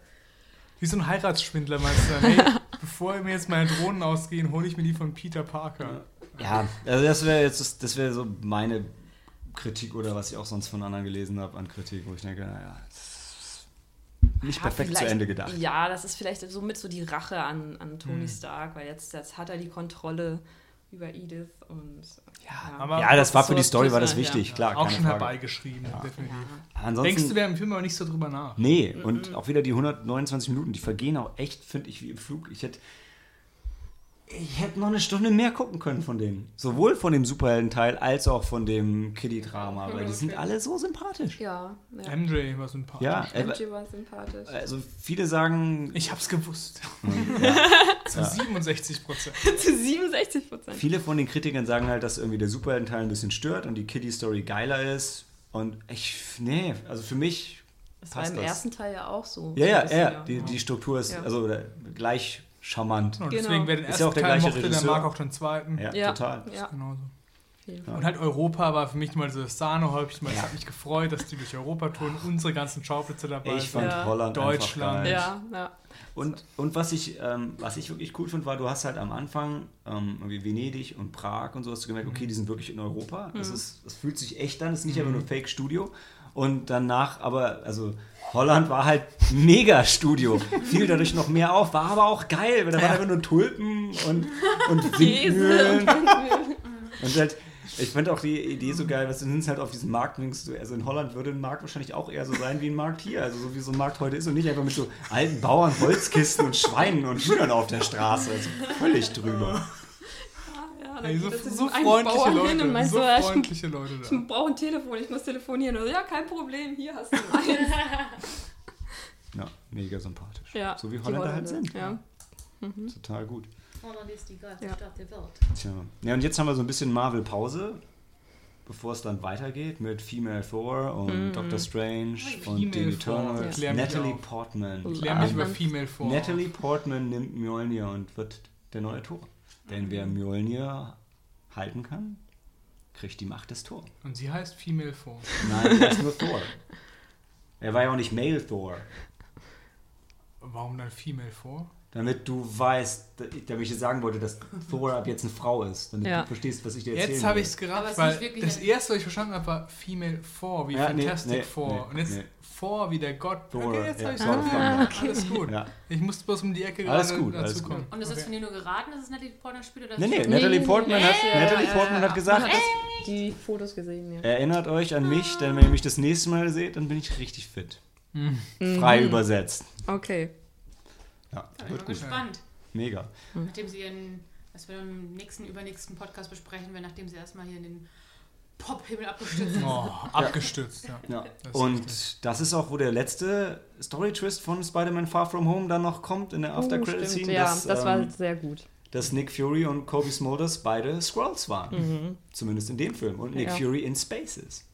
Wie so ein Heiratsschwindler, meinst du? Hey, bevor mir jetzt meine Drohnen ausgehen, hole ich mir die von Peter Parker. Ja, also das wäre jetzt, das, wäre so meine Kritik oder was ich auch sonst von anderen gelesen habe an Kritik, wo ich denke, naja, das ist nicht Ja, perfekt zu Ende gedacht. Ja, das ist vielleicht so mit so die Rache an, an Tony Hm. Stark, weil jetzt, jetzt hat er die Kontrolle über Edith und ja, aber- Ja, das war für die Story war das wichtig, klar, Auch keine schon Frage. herbeigeschrieben, definitiv. Ansonsten, Denkst du, wir im Film aber nicht so drüber nach? Nee, und auch wieder die 129 Minuten, die vergehen auch echt, finde ich, wie im Flug. Ich hätte ich hätte noch eine Stunde mehr gucken können von denen. Sowohl von dem Superhelden-Teil als auch von dem Kiddie-Drama, weil die sind alle so sympathisch. Ja, ja. MJ war sympathisch. Ja, äh, MJ war sympathisch. also viele sagen, Ich hab's gewusst. ja, Zu 67 Prozent. Zu 67 Prozent. viele von den Kritikern sagen halt, dass irgendwie der Superhelden-Teil ein bisschen stört und die Kiddie-Story geiler ist. Und ich, nee, also für mich Das war im das. ersten Teil ja auch so. Ja, ja, ja, die, die Struktur ist Ja. also gleich charmant. Und Genau. deswegen, wer den Ist ja ersten auch der Teil gleiche mochte, der Regisseur. mag auch den zweiten. Ja, Ja, total. Ja, Genauso. Fall. Und halt Europa war für mich mal so das Sahnehäubchen, weil es Ja. hat mich gefreut, dass die durch Europa touren, unsere ganzen Schauplätze dabei Ich fand Ja. Holland Deutschland. einfach geil. Ja, ja. Und, und was, ich, ähm, was ich wirklich cool finde, war, du hast halt am Anfang ähm, irgendwie Venedig und Prag und so, hast du gemerkt, okay, die sind wirklich in Europa. Das, ist, das fühlt sich echt an, das ist nicht einfach nur Fake-Studio. Und danach aber, also Holland war halt mega Studio. Fiel dadurch noch mehr auf, war aber auch geil, weil da waren einfach nur Tulpen und, und Windmühlen. Und halt, ich fand auch die Idee so geil, was du nimmst halt auf diesem Markt, also in Holland würde ein Markt wahrscheinlich auch eher so sein wie ein Markt hier, also so wie so ein Markt heute ist und nicht einfach mit so alten Bauern, Holzkisten und Schweinen und Hühnern auf der Straße, also völlig drüber. Ja, Ey, so, so freundliche Leute. Und meinst so so, ja, ich, freundliche Leute da. ich brauche ein Telefon, ich muss telefonieren. Und so, ja, kein Problem, hier hast du eins. Ja, mega sympathisch. Ja, so wie die Holländer halt Holländer, sind. Ja. Total gut. Holland ist die geilste Ja. Stadt der Welt. Tja. Ja, und jetzt haben wir so ein bisschen Marvel-Pause, bevor es dann weitergeht mit Female Thor und Doctor Strange und Female den Thor, Eternals. mich Natalie. Portman. Klär mich Ah, über. Female vor. Natalie Portman nimmt Mjolnir und wird der neue Thor. Denn wer. Mjolnir halten kann, kriegt die Macht des Thor. Und sie heißt Female vor. Nein, er ist nur Thor. Er war ja auch nicht Male Thor. Warum dann Female vor? Damit du weißt, damit ich dir sagen wollte, dass Thor ab jetzt eine Frau ist. Damit Ja. du verstehst, was ich dir erzählen Jetzt habe ich es gerafft, ist weil nicht wirklich das erste, was ich verstanden habe, war Female 4, wie Ja, nee, Fantastic nee, Four. nee, Und jetzt nee. Four wie der Gott. Thor, okay, jetzt ja, habe ich es verstanden. okay. Alles gut. Ja. Ich musste bloß um die Ecke Alles gerade gut, alles dazu gut. kommen. Und ist das Okay. von dir nur geraten, dass es Natalie Portman spielt? Oder Nee, nee, Natalie nee, Portman, nee, hat, Natalie Portman hat gesagt, Man hat die Fotos gesehen, ja. erinnert euch an mich, denn wenn ihr mich das nächste Mal seht, dann bin ich richtig fit. Mhm. Frei übersetzt. Okay. Ja, Ich bin gut. gespannt. Mega. Nachdem sie ihren, was wir im nächsten, übernächsten Podcast besprechen werden, nachdem sie erstmal hier in den Pop-Himmel abgestürzt sind. Oh, abgestürzt, ja. Ja. Das Und richtig. das ist auch, wo der letzte Story-Twist von Spider-Man Far From Home dann noch kommt in der Oh, After-Credit-Scene. stimmt, ja, das ähm, war sehr gut. dass Nick Fury und Kobe Smulders beide Skrulls waren. Zumindest in dem Film. Und Nick Mhm. Ja. Fury in Space ist.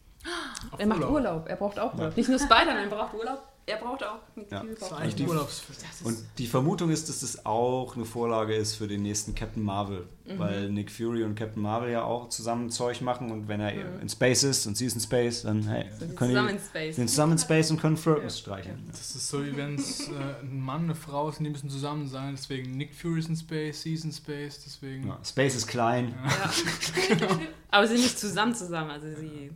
Er macht Urlaub. Urlaub, er braucht auch Urlaub. Nicht nur Spider-Man braucht Urlaub, er braucht auch Nick Ja. Ist Und die Vermutung ist, dass das auch eine Vorlage ist für den nächsten Captain Marvel. Mhm. Weil Nick Fury und Captain Marvel ja auch zusammen Zeug machen und wenn er Mhm. in Space ist und sie ist in Space, dann hey, Sind können zusammen die in Space. sind zusammen in Space und können Furtons streicheln. Das ist so, wie wenn es äh, ein Mann, eine Frau ist und die müssen zusammen sein. Deswegen Nick Fury ist in Space, sie ist in Space, deswegen. Ja, Space ist klein. Ja. Aber sie sind nicht zusammen zusammen, also sie,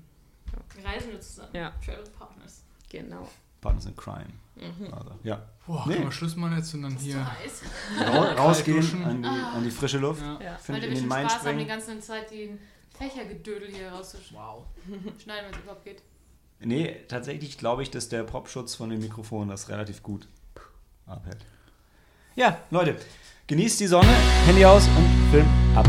Wir reisen nur zusammen. Ja. Travel Partners. genau. Partners in Crime. Mhm. Also, ja. Boah, Nee. können wir Schluss machen jetzt und dann hier. Ra rausgehen an die, an die frische Luft. Ja. Ja. Weil wir Main Spaß haben, die springen. ganze Zeit den Fächergedödel hier rauszuschneiden. Wow. Schneiden, wenn es überhaupt geht. Nee, tatsächlich glaube ich, dass der Popschutz von dem Mikrofon das relativ gut abhält. Ja, Leute, genießt die Sonne, Handy aus und Film ab.